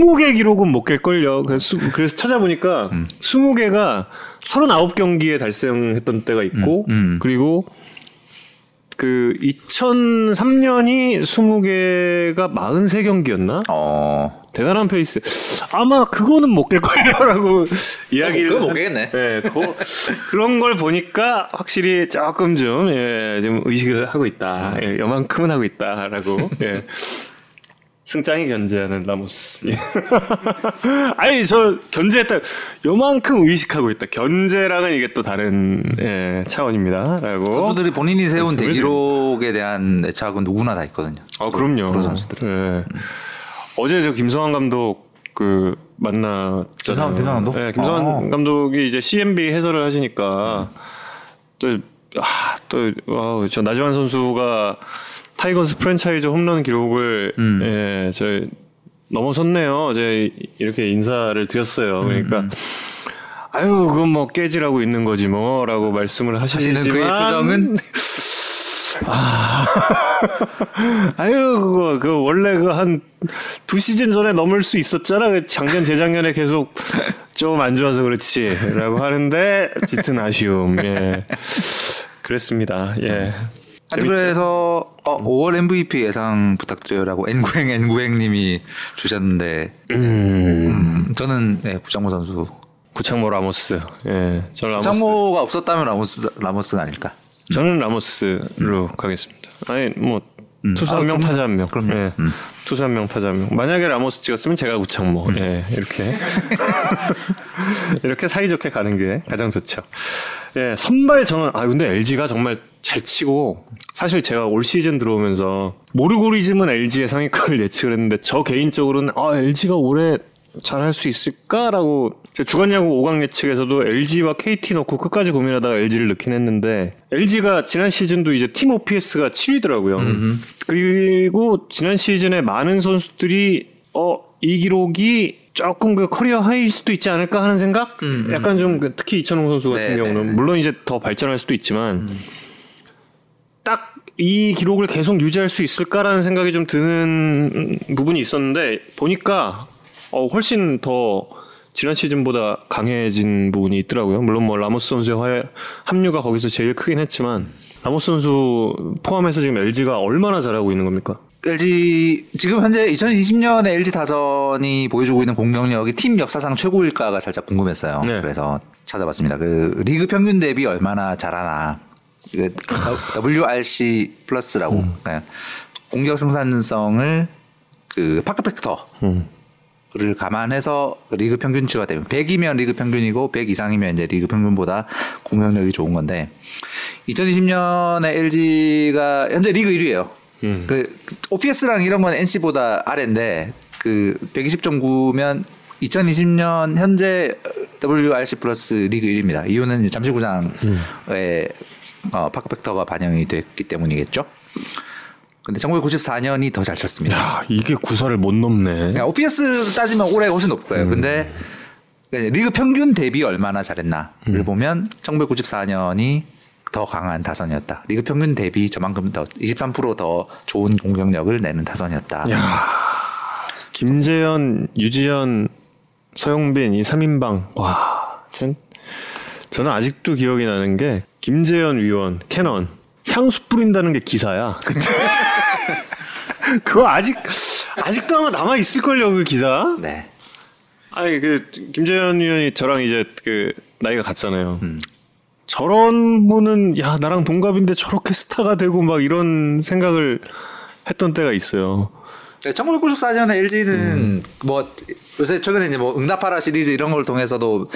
A: 20개 기록은 못 깰 걸요. 그래서, 수- 그래서 찾아보니까 20개가 39경기에 달성했던 때가 있고,
B: 음, 음.
A: 그리고 그 2003년이 20개가 43경기였나?
B: 어.
A: 대단한 페이스. 아마 그거는 못 깰걸요라고 이야기를.
B: 그거 못
A: 한-
B: 깨겠네.
A: 예, 그, 그런 걸 보니까 확실히 조금 좀, 예, 좀 의식을 하고 있다. 예, 요만큼은 하고 있다라고. 예. 승짱이 견제하는 라모스. 예. 아니, 저 견제했다. 요만큼 의식하고 있다. 견제랑은 이게 또 다른, 예, 차원입니다. 라고.
B: 선수들이 본인이 세운 대기록에 대한 애착은 누구나 다 있거든요.
A: 아, 그럼요.
B: 프로 선수들.
A: 예. 어제 저 김성한 감독 그 만났잖아요.
B: 김성한- 김성한 감독?
A: 네, 김성환
B: 어.
A: 감독이 이제 CMB 해설을 하시니까 또 아, 또, 와우, 저 나지완 선수가 타이거스 프랜차이즈 홈런 기록을,
B: 음.
A: 예, 저, 넘어섰네요. 어제 이렇게 인사를 드렸어요. 그러니까,
B: 음,
A: 아유, 그건 뭐 깨지라고 있는 거지 뭐, 라고 말씀을.
B: 하시는 그의 표정은
A: 아유 그거 그 원래 그 한 두 시즌 전에 넘을 수 있었잖아. 그 작년 재작년에 계속 좀 안 좋아서 그렇지 라고 하는데 짙은 아쉬움. 예. 그랬습니다. 예.
B: 한국에서 어, 5월 MVP 예상 부탁드려요라고 엔구행 엔구행님이 주셨는데
A: 음.
B: 음, 저는 네, 구창모 선수.
A: 구창모 라모스. 예. 저는 라모스.
B: 구창모가 없었다면 라모스 라모스가 아닐까.
A: 저는 라모스로 가겠습니다. 아니 뭐 투수
B: 아,
A: 한명
B: 그럼요.
A: 타자 한 명.
B: 그럼요.
A: 예. 투수 한 명 타자 한 명. 만약에 라모스 찍었으면 제가 구창모. 예. 이렇게 이렇게 사이좋게 가는 게 가장 좋죠. 예. 선발 저는 아 근데 LG가 정말 잘 치고 사실 제가 올 시즌 들어오면서 모르고리즘은 LG의 상위권을 예측을 했는데 저 개인적으로는 아 LG가 올해 잘할 수 있을까라고 제 주간야구 5강 예측에서도 LG와 KT 놓고 끝까지 고민하다가 LG를 넣긴 했는데 LG가 지난 시즌도 이제 팀 OPS가 7위더라고요. 그리고 지난 시즌에 많은 선수들이 어 이 기록이 조금 그 career high일 수도 있지 않을까 하는 생각? 약간 좀그 특히 이천웅 선수 같은
B: 네,
A: 경우는
B: 네, 네.
A: 물론 이제 더 발전할 수도 있지만 딱이 기록을 계속 유지할 수 있을까라는 생각이 좀 드는 부분이 있었는데 보니까 어, 훨씬 더 지난 시즌보다 강해진 부분이 있더라고요. 물론 뭐 라모스 선수의 화- 합류가 거기서 제일 크긴 했지만 라모스 선수 포함해서 지금 LG가 얼마나 잘하고 있는 겁니까?
B: LG 지금 현재 2020년에 LG 타선이 보여주고 있는 공격력이 팀 역사상 최고일까가 살짝 궁금했어요.
A: 네.
B: 그래서 찾아봤습니다. 그 리그 평균 대비 얼마나 잘하나. 그 WRC plus라고
A: 음.
B: 네. 공격 생산성을 그 park factor 를
A: 음.
B: 감안해서 리그 평균치가 되면 100이면 리그 평균이고 100 이상이면 이제 리그 평균보다 공격력이 좋은 건데 2020년에 LG가 현재 리그 1위예요.
A: 음.
B: 그 OPS랑 이런 건 NC보다 아래인데 그 120.9면 2020년 현재 WRC 플러스 리그 1위입니다. 이유는 이제 잠실구장에 어, 파크 팩터가 반영이 됐기 때문이겠죠. 근데 1994년이 더 잘 쳤습니다.
A: 야 이게 구사를 못 넘네.
B: 그러니까 OPS 따지면 올해가 훨씬 높을 거예요. 근데 리그 평균 대비 얼마나 잘했나를 보면 1994년이 더 강한 타선이었다. 리그 평균 대비 저만큼 더 23%더 좋은 공격력을 내는 타선이었다.
A: 야 김재현, 유지현, 서영빈 이 3인방 와, 전 저는 아직도 기억이 나는 게 김재현 위원 캐넌 향수 뿌린다는 게 기사야. 그때 그거 아직 아직도 아마 남아 있을 걸요 그 기사.
B: 네.
A: 아니 그 김재현 위원이 저랑 이제 그 나이가 같잖아요. 저런 분은 야 나랑 동갑인데 저렇게 스타가 되고 막 이런 생각을 했던 때가 있어요.
B: 네, 1994년에 LG는 뭐 요새 최근에 이제 뭐 응답하라 시리즈 이런 걸 통해서도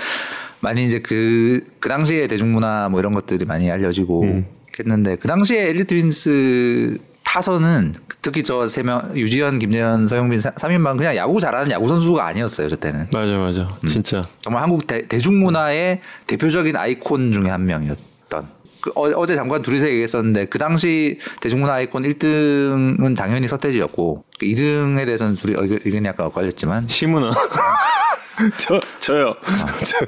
B: 많이 이제 그, 그 당시에 대중문화 뭐 이런 것들이 많이 알려지고 했는데 그 당시에 LG 트윈스 타선은 특히 저 세 명 유지현, 김재현, 서영빈 3인방 그냥 야구 잘하는 야구 선수가 아니었어요 저 때는.
A: 맞아 맞아. 진짜.
B: 정말 한국 대, 대중문화의 대표적인 아이콘 중에 한 명이었던. 그 어, 제 잠깐 둘이서 얘기했었는데 그 당시 대중문화 아이콘 1등은 당연히 서태지였고 2등에 대해서는 둘이 의견- 의견이 약간 엇갈렸지만.
A: 심은하. 저 저요. 저,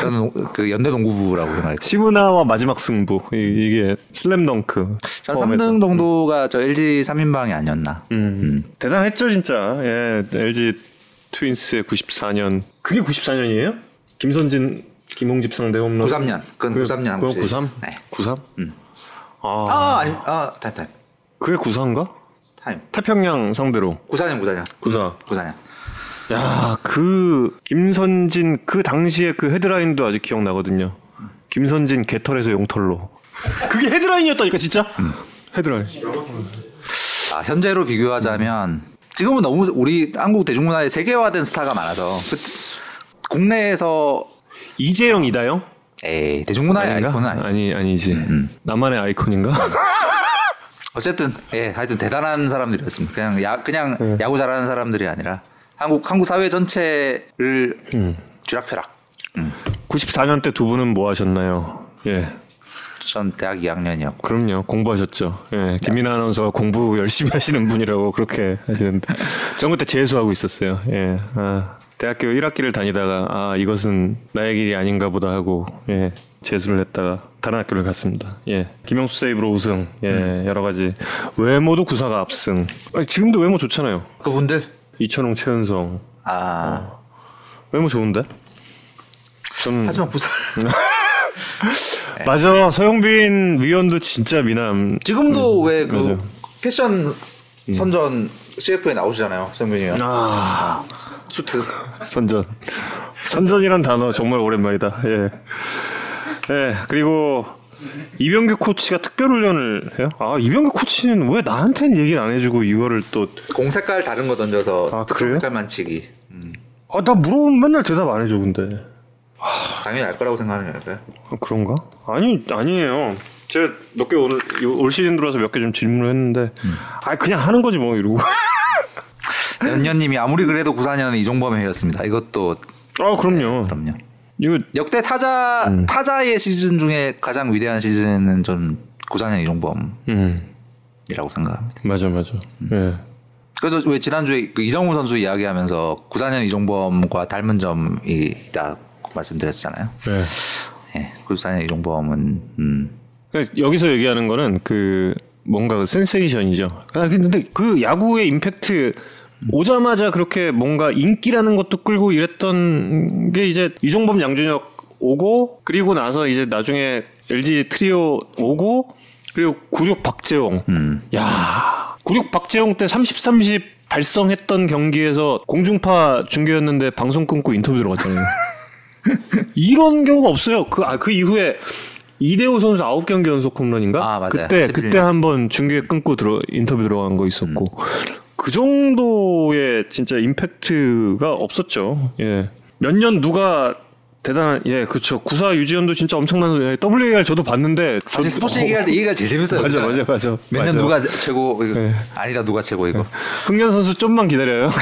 B: 저는 그 연대 농구부라고 생각했고
A: 심은하와 마지막 승부 이, 게 슬램덩크 포함해서.
B: 3등 정도가 저 LG 3인방이 아니었나
A: 음. 대단했죠 진짜 예 LG 트윈스의 94년 그게 94년이에요? 김선진 김홍집 상대 홈런
B: 93년 그건 93년 한국
A: 그건
B: 시리즈.
A: 93?
B: 네.
A: 93? 아,
B: 아 아니 아 타임 타임
A: 그게 94인가?
B: 타임
A: 태평양 상대로
B: 94년 94년
A: 94
B: 94년
A: 야, 그 김선진 그 당시에 그 헤드라인도 아직 기억나거든요. 김선진 개털에서 용털로. 그게 헤드라인이었다니까 진짜. 헤드라인.
B: 아, 현재로 비교하자면 지금은 너무 우리 한국 대중문화에 세계화된 스타가 많아서 그, 국내에서
A: 이재영 이다영?
B: 에이 대중문화의
A: 아닌가?
B: 아이콘은 아니.
A: 아니 아니지. 나만의 아이콘인가?
B: 어쨌든 예 하여튼 대단한 사람들이었습니다. 그냥 야 그냥 야구 잘하는 사람들이 아니라 한국 한국 사회 전체를 쥐락펴락. 음.
A: 94년 때 두 분은 뭐 하셨나요? 예.
B: 전 대학 2학년이었고
A: 그럼요. 공부하셨죠. 예. 김민아 아나운서가 공부 열심히 하시는 분이라고 그렇게 하시는데. 전 그때 재수하고 있었어요. 예. 아, 대학교 1학기를 다니다가 아, 이것은 나의 길이 아닌가 보다 하고 예. 재수를 했다가 다른 학교를 갔습니다. 예. 김영수 세이브로 우승. 예. 여러 가지 외모도 구사가 압승. 아니, 지금도 외모 좋잖아요.
B: 그분들
A: 이천웅, 최은성.
B: 아
A: 외모 좋은데? 좀
B: 하지만 부산
A: 맞아. 서영빈 위원도 진짜 미남.
B: 지금도 왜그
A: 맞아.
B: 패션 선전 CF에 나오시잖아요 성민이가
A: 아.
B: 수트
A: 선전. 선전이란 단어 정말 오랜만이다. 예. 예, 그리고 이병규 코치가 특별 훈련을 해요? 아, 이병규 코치는 왜 나한테는 얘기를 안 해주고 이거를 또.
B: 공 색깔 다른 거 던져서
A: 아,
B: 특정
A: 그래요?
B: 색깔만 치기
A: 아, 나 물어보면 맨날 대답 안 해줘, 근데.
B: 당연히 알 거라고 생각하는 게 아닐까요?
A: 아, 그런가? 아니, 아니에요. 제가 몇 개 오늘, 요- 올 시즌 들어와서 몇 개 좀 질문을 했는데, 아, 그냥 하는 거지 뭐, 이러고.
B: 연년님이 아무리 그래도 94년은 이종범의 해였습니다. 이것도
A: 아, 그럼요.
B: 그럼요.
A: 이거,
B: 역대 타자
A: 음.
B: 타자의 시즌 중에 가장 위대한 시즌은 전 94년 이종범이라고
A: 음,
B: 생각합니다.
A: 맞아, 맞아. 예.
B: 그래서 왜 지난주에 그 이정우 선수 이야기하면서 94년 이종범과 닮은 점이 있다고 말씀드렸잖아요.
A: 예.
B: 예, 94년 이종범은 음,
A: 그러니까 여기서 얘기하는 거는 그 뭔가 그 센세이션이죠. 아, 근데 그 야구의 임팩트 오자마자 그렇게 뭔가 인기라는 것도 끌고 이랬던 게 이제 이종범 양준혁 오고 그리고 나서 이제 나중에 LG 트리오 오고 그리고 96 박재홍.
B: 음.
A: 야, 96 박재홍 때 30, 30 달성했던 경기에서 공중파 중계였는데 방송 끊고 인터뷰 들어갔잖아요. 이런 경우가 없어요. 그, 아, 그 이후에 이대호 선수 9경기 연속 홈런인가?
B: 아, 맞아요.
A: 그때,
B: 11년.
A: 그때 한번 중계 끊고 들어, 인터뷰 들어간 거 있었고. 그 정도의 진짜 임팩트가 없었죠. 예. 몇 년 누가 대단한, 예, 그쵸. 구사 유지현도 진짜 엄청난, 예, WAR 저도 봤는데.
B: 사실
A: 저-
B: 스포츠 얘기할 때 얘기가 제일 재밌어요.
A: 맞아, 맞아, 맞아. 맞아.
B: 누가 최고 이거
A: 네.
B: 아니다 누가 최고 이거.
A: 흥년 선수 좀만 기다려요.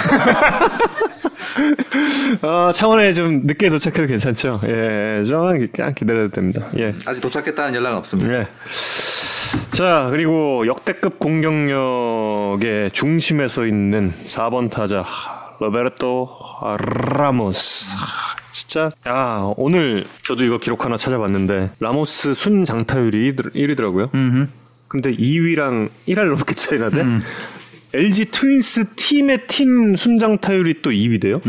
A: 아, 창원에 좀 늦게 도착해도 괜찮죠? 예, 좀만 기- 그냥 기다려도 됩니다. 예.
B: 아직 도착했다는 연락은 없습니다.
A: 예. 자, 그리고 역대급 공격력의 중심에 서 있는 4번 타자 로베르토 라모스. 진짜 야, 오늘 저도 이거 기록 하나 찾아봤는데 라모스 순 장타율이 1위더라고요. 근데 2위랑 1할 넘게 차이 나대. LG 트윈스 팀의 팀 순장타율이 또 2위 돼요.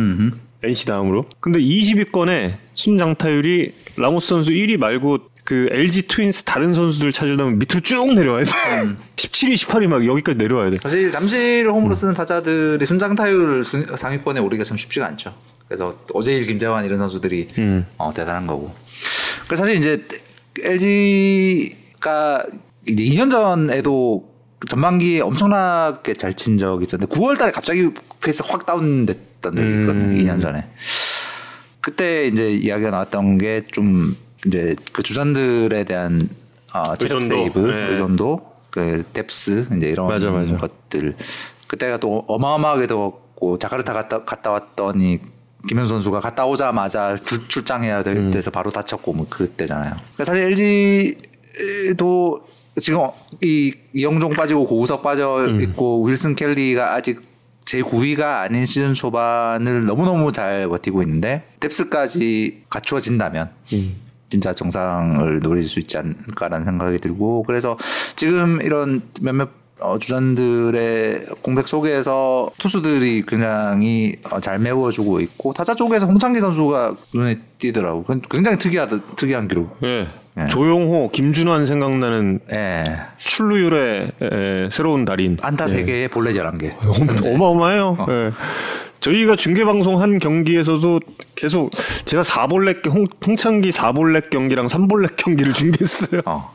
A: NC 다음으로. 근데 20위권에 순장타율이 라모스 선수 1위 말고 그 LG 트윈스 다른 선수들 찾으려면 밑으로 쭉 내려와야 돼. 17위, 18위 막 여기까지 내려와야 돼.
B: 사실 잠실 홈으로 쓰는 타자들이 순장 타율 순- 상위권에 오르기가 참 쉽지가 않죠. 그래서 오재일, 김재환 이런 선수들이
A: 음.
B: 어, 대단한 거고. 그래서 사실 이제 LG가 이제 2년 전에도 전반기에 엄청나게 잘 친 적이 있었는데 9월 달에 갑자기 페이스 확 다운됐던 적이 있거든요.
A: 음.
B: 2년 전에. 그때 이제 이야기가 나왔던 게 좀 이제 그 주전들에 대한 어, 체력
A: 의존도.
B: 세이브,
A: 네.
B: 의존도, 그 depth 이제 이런
A: 맞아, 맞아.
B: 것들. 그때가 또 어마어마하게 더웠고 자카르타 갔다 갔다 왔더니 김현수 선수가 갔다 오자마자 출, 출장해야 돼-
A: 음.
B: 돼서 바로 다쳤고 뭐 그때잖아요. 그러니까 사실 LG도 지금 이 이영종 빠지고 고우석 빠져
A: 음.
B: 있고 윌슨 켈리가 아직 제 9위가 아닌 시즌 초반을 너무너무 잘 버티고 있는데 뎁스까지 갖추어진다면
A: 음.
B: 진짜 정상을 노릴 수 있지 않을까라는 생각이 들고 그래서 지금 이런 몇몇 어, 주전들의 공백 속에서 투수들이 굉장히 어, 잘 메워주고 있고 타자 쪽에서 홍창기 선수가 눈에 띄더라고. 굉장히 특이하다 특이한 기록.
A: 예.
B: 예.
A: 조용호, 김준환 생각나는
B: 예.
A: 출루율의 에, 새로운 달인.
B: 안타 세 개에 볼넷 11개.
A: 어, 어마어마해요. 예. 저희가 중계 방송 한 경기에서도 계속 제가 4볼넷 홍, 홍창기 4볼넷 경기랑 3볼넷 경기를 중계했어요.
B: 어.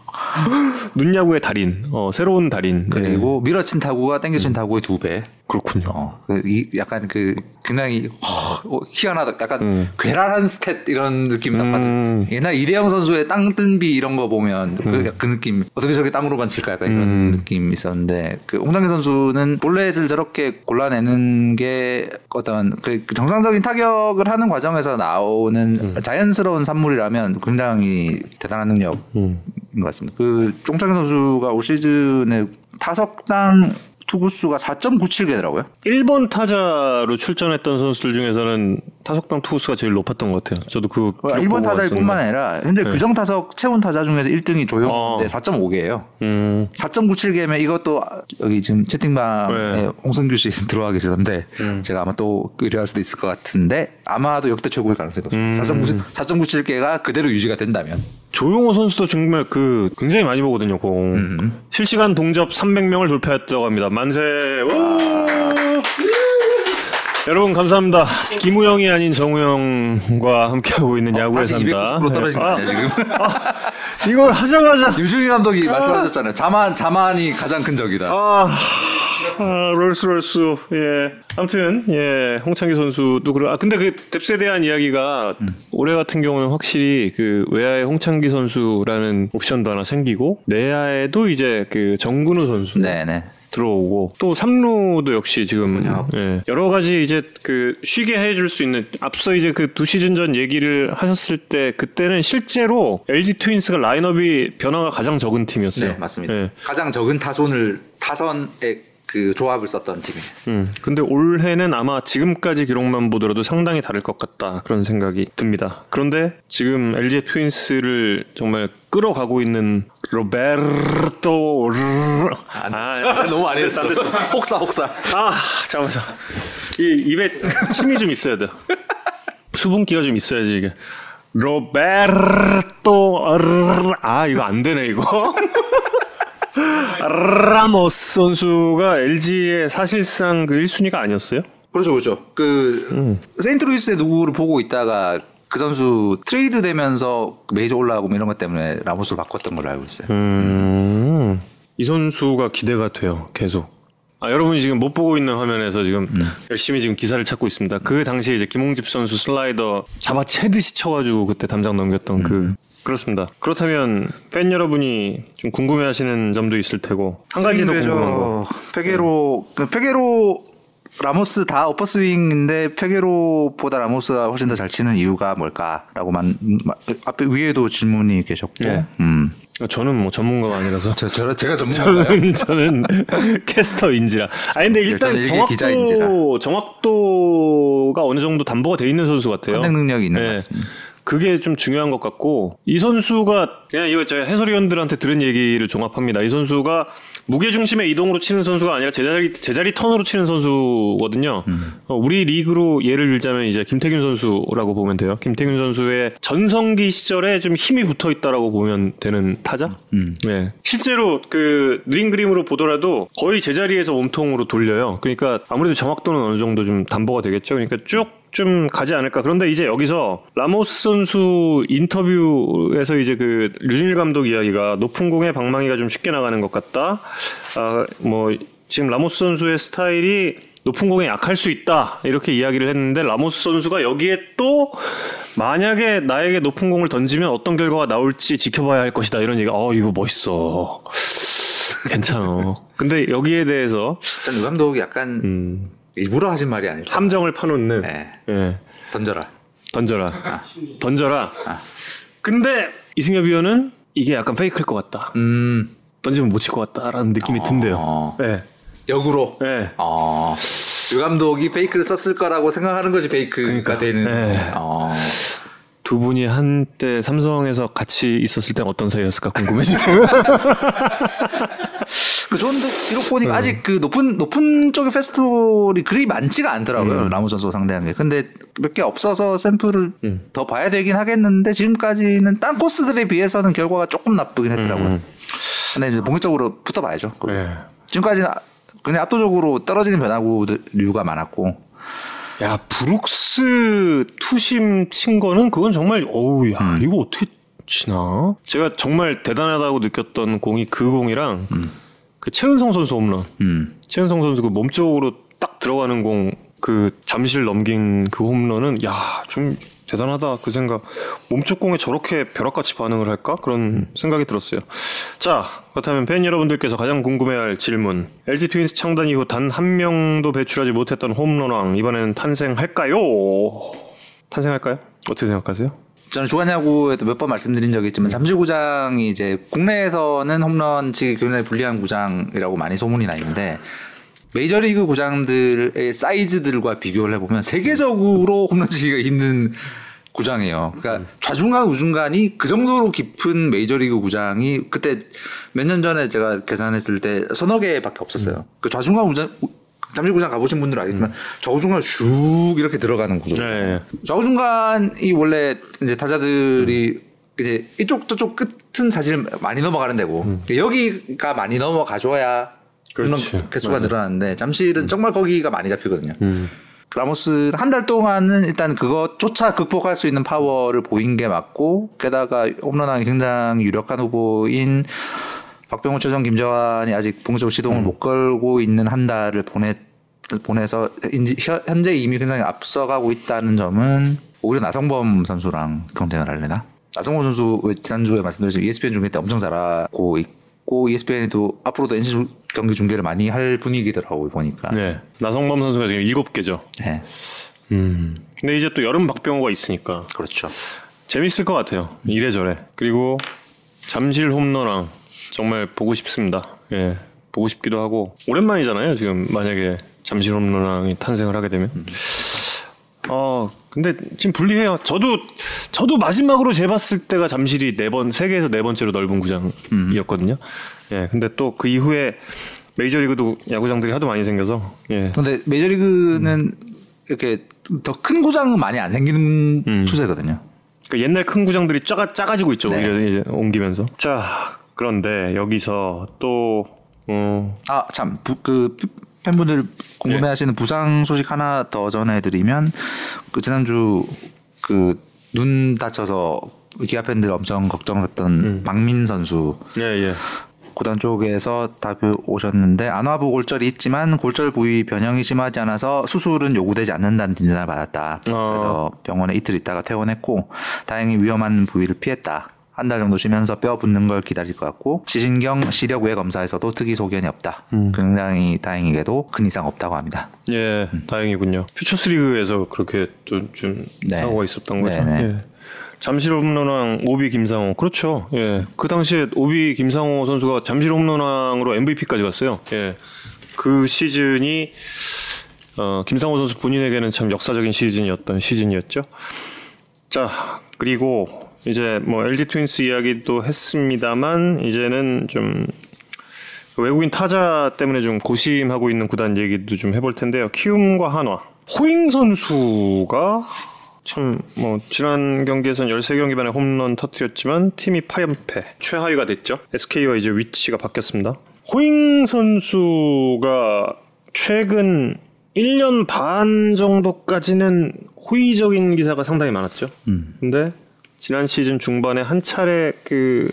A: 눈야구의 달인, 어, 새로운 달인. 예.
B: 그리고 밀어친 타구가 땡겨친 타구의 두 배.
A: 그렇군요.
B: 어, 그 이, 약간 그 굉장히 허, 어, 희한하다. 약간
A: 음.
B: 괴랄한 스탯 이런 느낌 딱
A: 음.
B: 받은. 옛날 이대영 선수의 땅뜬비 이런 거 보면 그, 그 느낌 어떻게 저렇게 땅으로만 칠까 약간 이런
A: 음.
B: 느낌 있었는데 그 홍장기 선수는 볼넷을 저렇게 골라내는 게 어떤 그, 그 정상적인 타격을 하는 과정에서 나오는
A: 음.
B: 자연스러운 산물이라면 굉장히 대단한 능력.
A: 음.
B: 것 같습니다. 그 쫑창현 선수가 올 시즌에 타석당 투구수가 4.97개더라고요.
A: 1번 타자로 출전했던 선수들 중에서는 타석당 투수가 제일 높았던 것 같아요. 저도 그
B: 어, 일본 타자일. 뿐만 아니라 근데 규정 타석 채운 타자 중에서 1등이 조용인데
A: 어.
B: 4.5개예요.
A: 음.
B: 4.97개면 이것도 여기 지금 채팅방에
A: 네.
B: 홍성규 씨 들어와 계시던데
A: 음.
B: 제가 아마 또 의뢰할 수도 있을 것 같은데 아마도 역대 최고일 가능성이
A: 음.
B: 높습니다. 4.97 개가 그대로 유지가 된다면
A: 조용호 선수도 정말 그 굉장히 많이 보거든요, 공.
B: 음.
A: 실시간 동접 300명을 돌파했다고 합니다. 만세. 와! 여러분 감사합니다. 김우영이 아닌 정우영과 함께하고 있는 야구의
B: 어, 다시
A: 산다.
B: 290% 떨어진 거
A: 아,
B: 아니에요 지금?
A: 이걸 하자마자
B: 유중희 감독이 말씀하셨잖아요. 자만 자만이 가장 큰 적이다.
A: 아, 아 롤스 롤스 예 아무튼 예 홍창기 선수도 그래 아 근데 그 뎁스에 대한 이야기가 올해 같은 경우는 확실히 그 외야에 홍창기 선수라는 옵션도 하나 생기고 내야에도 이제 그 정근우 선수
B: 네네.
A: 들어오고 또 삼루도 역시 지금
B: 그렇군요.
A: 예, 여러 가지 이제 그 쉬게 해줄 수 있는 앞서 이제 그 두 시즌 전 얘기를 하셨을 때 그때는 실제로 LG 트윈스가 라인업이 변화가 가장 적은 팀이었어요.
B: 네 맞습니다.
A: 예.
B: 가장 적은 타선을 타선의 그 조합을 썼던 팀이에요.
A: 음, 근데 올해는 아마 지금까지 기록만 보더라도 상당히 다를 것 같다 그런 생각이 듭니다. 그런데 지금 LG 트윈스를 정말 끌어가고 있는 로베르토 르- 아,
B: 너무
A: 안 됐어.
B: 혹사 혹사.
A: 아 잠깐만 잠깐. 이 입에 침이 좀 있어야 돼. 수분기가 좀 있어야지 이게. 로베르토 르- 아 이거 안 되네 이거. 라모스 선수가 LG의 사실상 그 1순위가 아니었어요?
B: 그렇죠 그렇죠. 그
A: 음.
B: 세인트루이스의 누구를 보고 있다가 그 선수 트레이드 되면서 그 메이저 올라가고 뭐 이런 것 때문에 라모스를 바꿨던 걸로 알고 있어요.
A: 음, 이 선수가 기대가 돼요, 계속. 아, 여러분이 지금 못 보고 있는 화면에서 지금 열심히 지금 기사를 찾고 있습니다. 그 당시에 이제 김홍집 선수 슬라이더 잡아채듯이 쳐가지고 그때 담장 넘겼던 그. 그렇습니다. 그렇다면 팬 여러분이 좀 궁금해하시는 점도 있을 테고 한 가지 더 궁금한 거.
B: 페게로 그 페게로 라모스 다 어퍼스윙인데 페게로보다 라모스가 훨씬 더 잘 치는 이유가 뭘까라고만 마- 앞에 위에도 질문이 계셨고,
A: 예.
B: 음.
A: 저는 뭐 전문가가 아니라서
B: 저, 저, 제가
A: 저는
B: 전문가예요.
A: 저는 캐스터인지라. 아니 근데 일단
B: 저는 일개 기자인지라.
A: 정확도 정확도가 어느 정도 담보가 돼 있는 선수 같아요.
B: 판단 능력이 있는
A: 네.
B: 것 같습니다.
A: 그게 좀 중요한 것 같고 이 선수가 그냥 이거 제가 해설위원들한테 들은 얘기를 종합합니다. 이 선수가 무게 중심의 이동으로 치는 선수가 아니라 제자리 제자리 턴으로 치는 선수거든요. 어, 우리 리그로 예를 들자면 이제 김태균 선수라고 보면 돼요. 김태균 선수의 전성기 시절에 좀 힘이 붙어 있다라고 보면 되는 타자. 네. 실제로 그 느린 그림으로 보더라도 거의 제자리에서 몸통으로 돌려요. 그러니까 아무래도 정확도는 어느 정도 좀 담보가 되겠죠. 그러니까 쭉 좀 가지 않을까. 그런데 이제 여기서 라모스 선수 인터뷰에서 이제 그 류진일 감독 이야기가 높은 공에 방망이가 좀 쉽게 나가는 것 같다. 아, 뭐 지금 라모스 선수의 스타일이 높은 공에 약할 수 있다 이렇게 이야기를 했는데 라모스 선수가 여기에 또 만약에 나에게 높은 공을 던지면 어떤 결과가 나올지 지켜봐야 할 것이다 이런 얘기. 어 이거 멋있어. 괜찮아. 근데 여기에 대해서
B: 유 감독이 약간
A: 음,
B: 일부러 하신 말이 아닐까.
A: 함정을 파놓는
B: 네.
A: 예.
B: 던져라.
A: 던져라. 던져라. 근데 이승엽 위원은 이게 약간 페이크일 것 같다.
B: 음.
A: 던지면 못 칠 것 같다라는 느낌이 든대요.
B: 어.
A: 네.
B: 역으로.
A: 네.
B: 어. 유 감독이 페이크를 썼을 거라고 생각하는 것이 페이크가
A: 그러니까.
B: 되는.
A: 네.
B: 어.
A: 두 분이 한때 삼성에서 같이 있었을 땐 어떤 사이였을까 궁금해지네요.
B: 그 좋은데 기록 보니까 아직 그 높은 높은 쪽의 페스티벌이 그리 많지가 않더라고요. 라무 선수가 상대한 게. 근데 몇 개 없어서 샘플을 더 봐야 되긴 하겠는데 지금까지는 딴 코스들에 비해서는 결과가 조금 나쁘긴 했더라고요. 근데 이제 본격적으로 붙어봐야죠.
A: 네.
B: 지금까지는 그냥 압도적으로 떨어지는 변화구류가 많았고
A: 야 브룩스 투심 친 거는 그건 정말 어우 야 이거 어떻게 치나? 제가 정말 대단하다고 느꼈던 공이 그 공이랑 그 최은성 선수 홈런.
B: 음.
A: 최은성 선수 그 몸쪽으로 딱 들어가는 공 그 잠실 넘긴 그 홈런은 야 좀 대단하다 그 생각 몸쪽 공에 저렇게 벼락같이 반응을 할까 그런 생각이 들었어요. 자 그렇다면 팬 여러분들께서 가장 궁금해할 질문 LG 트윈스 창단 이후 단 한 명도 배출하지 못했던 홈런왕 이번에는 탄생할까요? 탄생할까요? 어떻게 생각하세요?
B: 저는 주간야구에도 몇번 말씀드린 적이 있지만 잠실구장이 이제 국내에서는 홈런 치기 굉장히 불리한 구장이라고 많이 소문이 나 있는데 메이저리그 구장들의 사이즈들과 비교를 해보면 세계적으로 홈런 치기가 힘든 구장이에요. 그러니까 좌중간 우중간이 그 정도로 깊은 메이저리그 구장이 그때 몇 년 전에 제가 계산했을 때 서너 개밖에 없었어요. 그 좌중간 우중 잠실구장 가보신 분들은 알겠지만 좌우중간 슉 이렇게 들어가는 구조.
A: 네.
B: 좌우중간이 원래 이제 타자들이 이제 이쪽 저쪽 끝은 사실 많이 넘어가는 데고 여기가 많이 넘어가줘야
A: 음. 그렇지.
B: 개수가 늘어나는데 잠실은 정말 거기가 많이 잡히거든요.
A: 음.
B: 라모스 한 달 동안은 일단 그것조차 극복할 수 있는 파워를 보인 게 맞고 게다가 홈런왕이 굉장히 유력한 후보인 박병호, 최정, 김재환이 아직 본격적으로 시동을 못 걸고 있는 한 달을 보내 보내서 인지- 현- 현재 이미 굉장히 앞서가고 있다는 점은 오히려 나성범 선수랑 경쟁을 할래나? 나성범 선수 왜 지난주에 말씀드렸지만 ESPN 중계 때 엄청 잘하고 있고 ESPN에도 앞으로도 NC 주- 경기 중계를 많이 할 분위기더라고요 보니까.
A: 네. 나성범 선수가 지금 일곱 개죠.
B: 네.
A: 음. 근데 이제 또 여름 박병호가 있으니까
B: 그렇죠.
A: 재밌을 것 같아요. 이래저래. 그리고 잠실 홈런왕 정말 보고 싶습니다. 예. 보고 싶기도 하고 오랜만이잖아요. 지금 만약에 잠실 홈런왕이 탄생을 하게 되면. 어, 근데 지금 불리해요. 저도 저도 마지막으로 재봤을 때가 잠실이 네 번 세계에서 네 번째로 넓은 구장이었거든요. 예. 근데 또 그 이후에 메이저리그도 야구장들이 하도 많이 생겨서 예.
B: 근데 메이저리그는 이렇게 더 큰 구장은 많이 안 생기는
A: 음.
B: 추세거든요.
A: 그 옛날 큰 구장들이 작아, 작아지고 있죠.
B: 네.
A: 이제 옮기면서. 자, 그런데 여기서 또, 어,
B: 아, 참, 부, 그, 피- 팬분들 궁금해
A: 예.
B: 하시는 부상 소식 하나 더 전해드리면, 그, 지난주, 그, 눈 다쳐서 기아 팬들 엄청 걱정했던
A: 음.
B: 박민 선수,
A: 예, 예.
B: 구단 쪽에서 답이 오셨는데, 안화부 골절이 있지만 골절 부위 변형이 심하지 않아서 수술은 요구되지 않는다는 진단을 받았다.
A: 어.
B: 그래서 병원에 이틀 있다가 퇴원했고, 다행히 위험한 부위를 피했다. 한 달 정도 쉬면서 뼈 붙는 걸 기다릴 것 같고 시신경 시력 외 검사에서도 특이 소견이 없다.
A: 음.
B: 굉장히 다행히게도 큰 이상 없다고 합니다.
A: 예, 다행이군요. 퓨처스 리그에서 그렇게 또좀
B: 네.
A: 사고가 있었던 거죠. 예. 잠실 홈런왕 오비 김상호. 그렇죠. 예. 그 당시에 오비 김상호 선수가 잠실 홈런왕으로 MVP까지 갔어요. 예. 그 시즌이 어, 김상호 선수 본인에게는 참 역사적인 시즌이었던 시즌이었죠. 자, 그리고 이제 뭐 LG 트윈스 이야기도 했습니다만 이제는 좀 외국인 타자 때문에 좀 고심하고 있는 구단 얘기도 좀 해볼 텐데요. 키움과 한화. 호잉 선수가 참 뭐 지난 경기에서는 13경기 만에 홈런 터뜨렸지만 팀이 8연패 최하위가 됐죠. SK와 이제 위치가 바뀌었습니다. 호잉 선수가 최근 1년 반 정도까지는 호의적인 기사가 상당히 많았죠.
B: 음.
A: 근데 지난 시즌 중반에 한 차례 그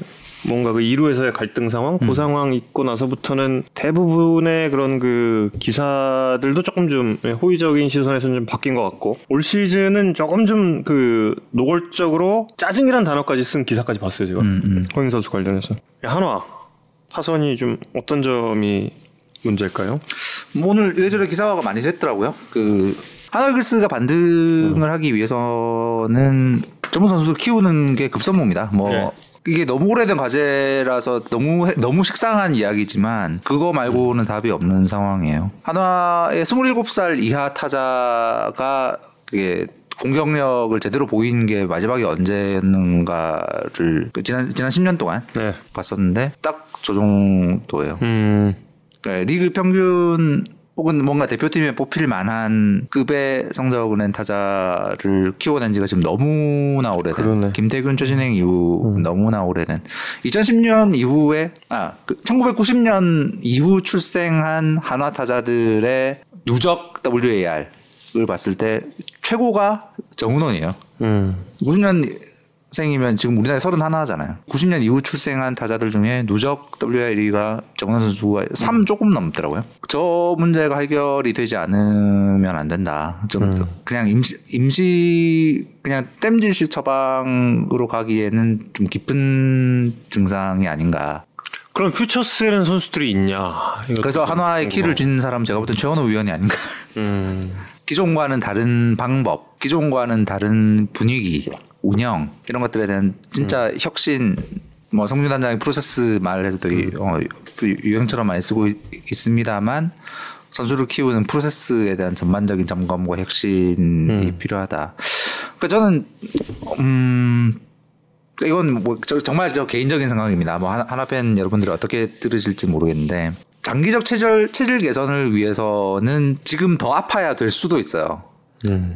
A: 뭔가 그 2루에서의 갈등 상황, 그 상황 있고 나서부터는 대부분의 그런 그 기사들도 조금 좀 호의적인 시선에서는 좀 바뀐 것 같고 올 시즌은 조금 좀 그 노골적으로 짜증이란 단어까지 쓴 기사까지 봤어요 제가
B: 음, 음.
A: 허인 선수 관련해서 한화 타선이 좀 어떤 점이 문제일까요?
B: 뭐 오늘 이래저래 기사화가 많이 됐더라고요. 그 하나글스가 반등을 하기 위해서는 전문 선수들 키우는 게 급선무입니다. 뭐
A: 네.
B: 이게 너무 오래된 과제라서 너무 해- 너무 식상한 이야기지만 그거 말고는 답이 없는 상황이에요. 한화의 27살 이하 타자가 그게 공격력을 제대로 보인 게 마지막이 언제였는가를 그 지난 지난 10년 동안
A: 네.
B: 봤었는데 딱저 정도예요.
A: 음.
B: 그러니까 리그 평균 혹은 뭔가 대표팀에 뽑힐 만한 급의 성적을 낸 타자를 키워낸 지가 지금 너무나 오래된
A: 그러네.
B: 김태균 최진행 이후 너무나 오래된 2010년 이후에 아 1990년 이후 출생한 한화 타자들의 누적 WAR을 봤을 때 최고가 정은원이에요.
A: 음.
B: 90년 생이면 지금 우리나라에 31하잖아요. 90년 이후 출생한 타자들 중에 누적 WRE가 정원 선수가 3 조금 넘더라고요. 저 문제가 해결이 되지 않으면 안 된다. 좀 그냥 임시, 임시 그냥 땜질식 처방으로 가기에는 좀 깊은 증상이 아닌가.
A: 그럼 퓨처스에는 선수들이 있냐?
B: 그래서 한화의 키를 쥔 사람 제가 볼 땐 최원호 위원이 아닌가.
A: 음.
B: 기존과는 다른 방법, 기존과는 다른 분위기, 운영 이런 것들에 대한 진짜 혁신, 뭐 성준 단장이 프로세스 말해서도 이- 어, 유형처럼 많이 쓰고 있- 있습니다만 선수를 키우는 프로세스에 대한 전반적인 점검과 혁신이 필요하다. 그러니까 저는 음. 이건 뭐 저- 정말 저 개인적인 생각입니다. 뭐 하나, 하나 팬 여러분들이 어떻게 들으실지 모르겠는데 장기적 체질 체질 개선을 위해서는 지금 더 아파야 될 수도 있어요.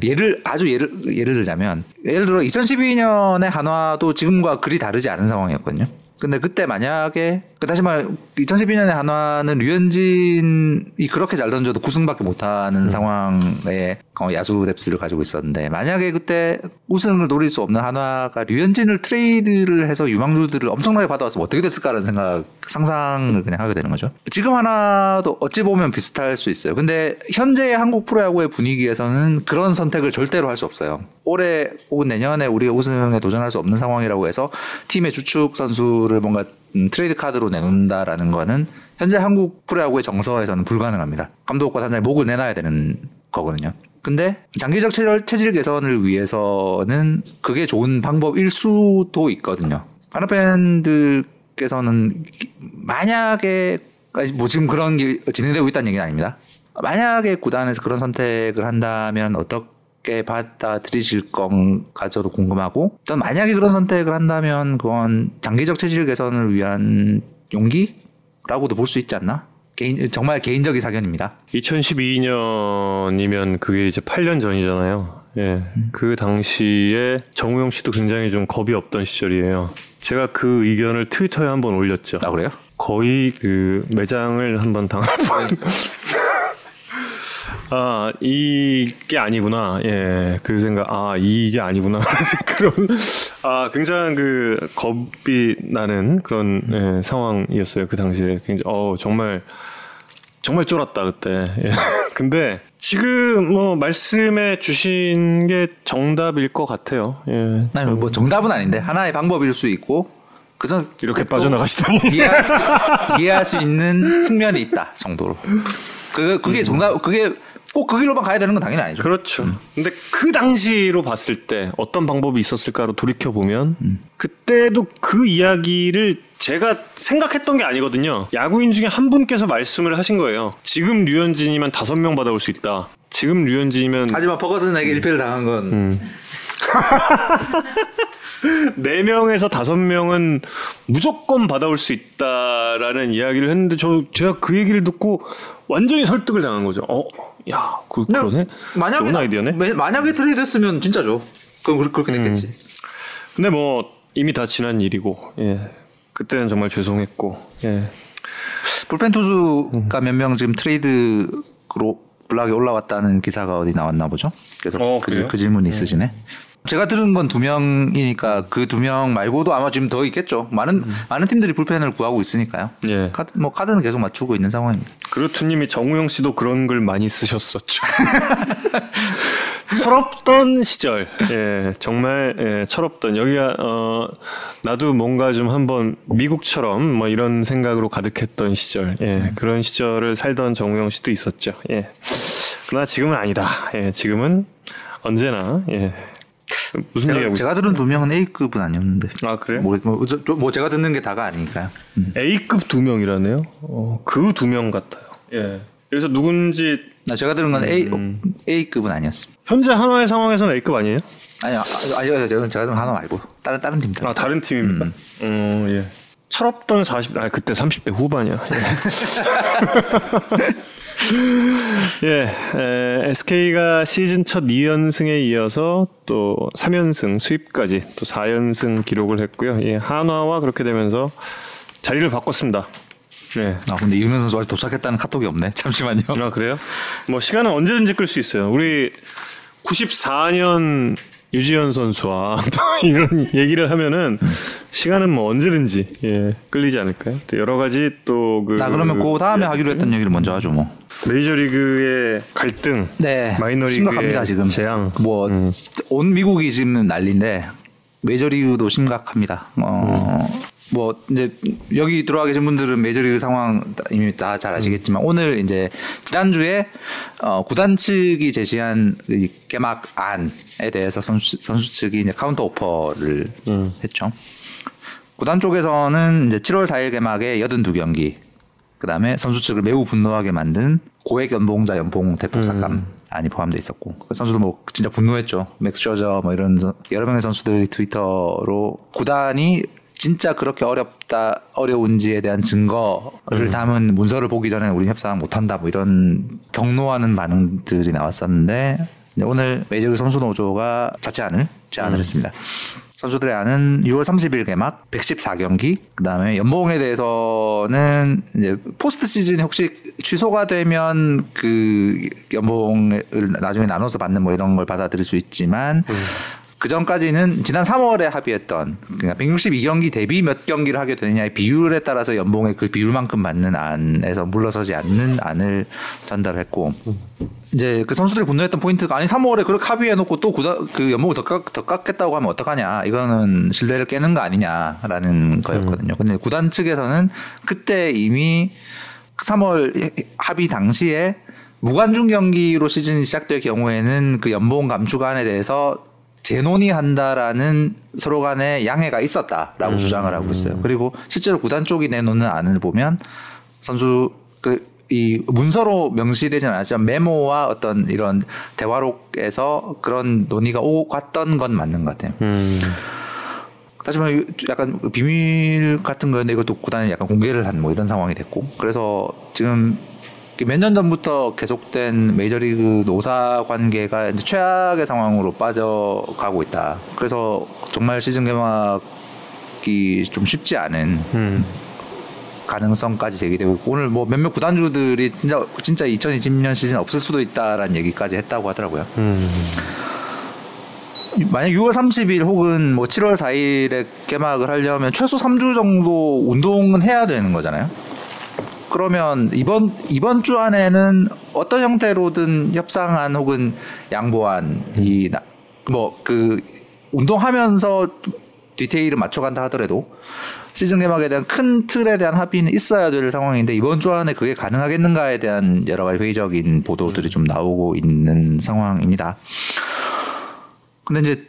B: 예를 아주 예를 예를 들자면 예를 들어 2012년에 한화도 지금과 그리 다르지 않은 상황이었거든요. 근데 그때 만약에 그 다시 말 2012년에 한화는 류현진이 그렇게 잘 던져도 9승밖에 못하는 상황에 어, 야수 뎁스를 가지고 있었는데 만약에 그때 우승을 노릴 수 없는 한화가 류현진을 트레이드를 해서 유망주들을 엄청나게 받아왔으면 어떻게 됐을까라는 생각 상상을 그냥 하게 되는 거죠. 지금 한화도 어찌 보면 비슷할 수 있어요. 근데 현재의 한국 프로야구의 분위기에서는 그런 선택을 절대로 할 수 없어요. 올해 혹은 내년에 우리가 우승에 도전할 수 없는 상황이라고 해서 팀의 주축 선수를 뭔가 음, 트레이드 카드로 내놓는다라는 거는 현재 한국 프로야구의 정서에서는 불가능합니다. 감독과 단장이 목을 내놔야 되는 거거든요. 근데 장기적 체질, 체질 개선을 위해서는 그게 좋은 방법일 수도 있거든요. 하나 팬들께서는 만약에 뭐 지금 그런 게 진행되고 있다는 얘기는 아닙니다. 만약에 구단에서 그런 선택을 한다면 어떻게 받아들이실 건가 저도 궁금하고 전 만약에 그런 선택을 한다면 그건 장기적 체질 개선을 위한 용기라고도 볼 수 있지 않나? 개인 정말 개인적인 사견입니다.
A: 2012년이면 그게 이제 8년 전이잖아요. 예. 그 당시에 정우영 씨도 굉장히 좀 겁이 없던 시절이에요. 제가 그 의견을 트위터에 한번 올렸죠.
B: 아 그래요?
A: 거의 그 매장을 한번 당할 뻔. 아 이게 아니구나. 예, 그 생각. 아 이게 아니구나. 그런 아 굉장한 그 겁이 나는 그런 예, 상황이었어요. 그 당시에 굉장히 어 정말 정말 쫄았다 그때. 예. 근데 지금 뭐 말씀해 주신 게 정답일 것 같아요. 예.
B: 아니 뭐 정답은 아닌데 하나의 방법일 수 있고 그전
A: 이렇게 빠져나가시다니.
B: 이해할 수, 이해할 수 있는 측면이 있다 정도로. 그 그게 정답 그게 꼭 그 길로만 가야 되는 건 당연히 아니죠.
A: 그렇죠. 근데 그 당시로 봤을 때 어떤 방법이 있었을까로 돌이켜 보면 그때도 그 이야기를 제가 생각했던 게 아니거든요. 야구인 중에 한 분께서 말씀을 하신 거예요. 지금 류현진이면 다섯 명 받아올 수 있다. 지금 류현진이면
B: 하지만 버거슨에게 1패를 당한 건
A: 네 명에서 다섯 명은 무조건 받아올 수 있다라는 이야기를 했는데 저 제가 그 얘기를 듣고 완전히 설득을 당한 거죠. 어, 야, 그, 그러네.
B: 만약에
A: 좋은 아이디어네.
B: 매- 만약에 트레이드 했으면 진짜죠. 그럼 그렇- 그렇게 됐겠지.
A: 근데 뭐 이미 다 지난 일이고, 예. 그때는 정말 죄송했고, 예.
B: 불펜 투수가 몇명 지금 트레이드로 블락에 올라왔다는 기사가 어디 나왔나 보죠. 그래서
A: 어,
B: 그?
A: 그
B: 질문이 있으시네. 제가 들은 건 두 명이니까 그 두 명 말고도 아마 지금 더 있겠죠. 많은 많은 팀들이 불펜을 구하고 있으니까요.
A: 음. 예.
B: 카드, 뭐 카드는 계속 맞추고 있는 상황입니다.
A: 그루트님이 정우영 씨도 그런 글 많이 쓰셨었죠. 철없던 시절, 예, 정말 예, 철없던 여기가 어 나도 뭔가 좀 한번 미국처럼 뭐 이런 생각으로 가득했던 시절, 예, 그런 시절을 살던 정우영 씨도 있었죠. 예, 그러나 지금은 아니다. 예, 지금은 언제나 예. 무슨
B: 제가,
A: 얘기하고
B: 제가 들은 두 명은 A급은 아니었는데.
A: 아 그래요?
B: 뭐, 뭐, 저- 저- 뭐 제가 듣는 게 다가 아니니까요. 음.
A: A급 두 명이라네요. 어, 그 두 명 같아요. 예. 여기서 누군지
B: 나 제가 들은 건 A
A: 음.
B: A급은 아니었습니다.
A: 현재 한화의 상황에서는 A급 아니에요?
B: 아니요, 아, 아니요, 제가 제가 들은 하나 말고 다른 다른 팀들.
A: 아 다른 팀입니까? 음, 예. 철없던 40, 아 그때 30대 후반이야. 예, 에, SK가 시즌 첫 2연승에 이어서 또 3연승 수입까지 또 4연승 기록을 했고요. 예, 한화와 그렇게 되면서 자리를 바꿨습니다. 네.
B: 아 근데 이윤현 선수 아직 도착했다는 카톡이 없네. 잠시만요.
A: 아 그래요? 뭐 시간은 언제든지 끌 수 있어요. 우리 94년 유지현 선수와 또 이런 얘기를 하면은 시간은 뭐 언제든지 예, 끌리지 않을까요? 또 여러 가지 또그
B: 나 그러면 그 다음에 하기로 했던 얘기를 먼저 하죠 뭐.
A: 메이저리그의 갈등,
B: 네,
A: 마이너리그의
B: 심각합니다 지금.
A: 재앙.
B: 뭐 온 미국이 지금 난리인데 메이저리그도 심각합니다. 어. 뭐 이제 여기 들어와 계신 분들은 메이저리그 상황 이미 다 잘 아시겠지만 오늘 이제 지난주에 어 구단 측이 제시한 이 개막안에 대해서 선수 선수 측이 이제 counter offer를 했죠. 구단 쪽에서는 이제 7월 4일 개막에 82경기 그다음에 선수 측을 매우 분노하게 만든 고액 연봉자 연봉 대폭 삭감 안이 포함돼 있었고 그 선수도 뭐 진짜 분노했죠. 맥스 셔저 뭐 이런 선- 여러 명의 선수들이 트위터로 구단이 진짜 그렇게 어렵다 어려운지에 대한 증거를 담은 문서를 보기 전에 우리 협상 못한다 뭐 이런 격노하는 반응들이 나왔었는데 오늘 메이저리그 선수 노조가 자체안을 제안을 했습니다. 선수들의 안은 6월 30일 개막 114경기 그다음에 연봉에 대해서는 이제 포스트 시즌이 혹시 취소가 되면 그 연봉을 나중에 나눠서 받는 뭐 이런 걸 받아들일 수 있지만 그 전까지는 지난 3월에 합의했던 그러니까 162경기 대비 몇 경기를 하게 되느냐의 비율에 따라서 연봉의 그 비율만큼 받는 안에서 물러서지 않는 안을 전달했고 이제 그 선수들이 분노했던 포인트가 아니 3월에 그렇게 합의해놓고 또 구단 그 연봉을 더, 깎, 더 깎겠다고 하면 어떡하냐 이거는 신뢰를 깨는 거 아니냐라는 거였거든요. 근데 구단 측에서는 그때 이미 3월 합의 당시에 무관중 경기로 시즌이 시작될 경우에는 그 연봉 감축안에 대해서 재논의한다라는 서로 간의 양해가 있었다라고 주장을 하고 있어요. 그리고 실제로 구단 쪽이 내놓는 안을 보면 선수 그 이 문서로 명시되지는 않았지만 메모와 어떤 이런 대화록에서 그런 논의가 오고 갔던 건 맞는 것 같아요.
A: 음,
B: 다시 말해 약간 비밀 같은 거였는데 이것도 구단이 약간 공개를 한 뭐 이런 상황이 됐고 그래서 지금 몇 년 전부터 계속된 메이저리그 노사 관계가 이제 최악의 상황으로 빠져가고 있다. 그래서 정말 시즌 개막이 좀 쉽지 않은
A: 음,
B: 가능성까지 제기되고 있고 오늘 뭐 몇몇 구단주들이 진짜 진짜 2020년 시즌 없을 수도 있다라는 얘기까지 했다고 하더라고요.
A: 음,
B: 만약 6월 30일 혹은 뭐 7월 4일에 개막을 하려면 최소 3주 정도 운동은 해야 되는 거잖아요. 그러면 이번 이번 주 안에는 어떤 형태로든 협상안 혹은 양보안이 뭐 그 운동하면서 디테일을 맞춰간다 하더라도 시즌 개막에 대한 큰 틀에 대한 합의는 있어야 될 상황인데 이번 주 안에 그게 가능하겠는가에 대한 여러 가지 회의적인 보도들이 좀 나오고 있는 상황입니다. 근데 이제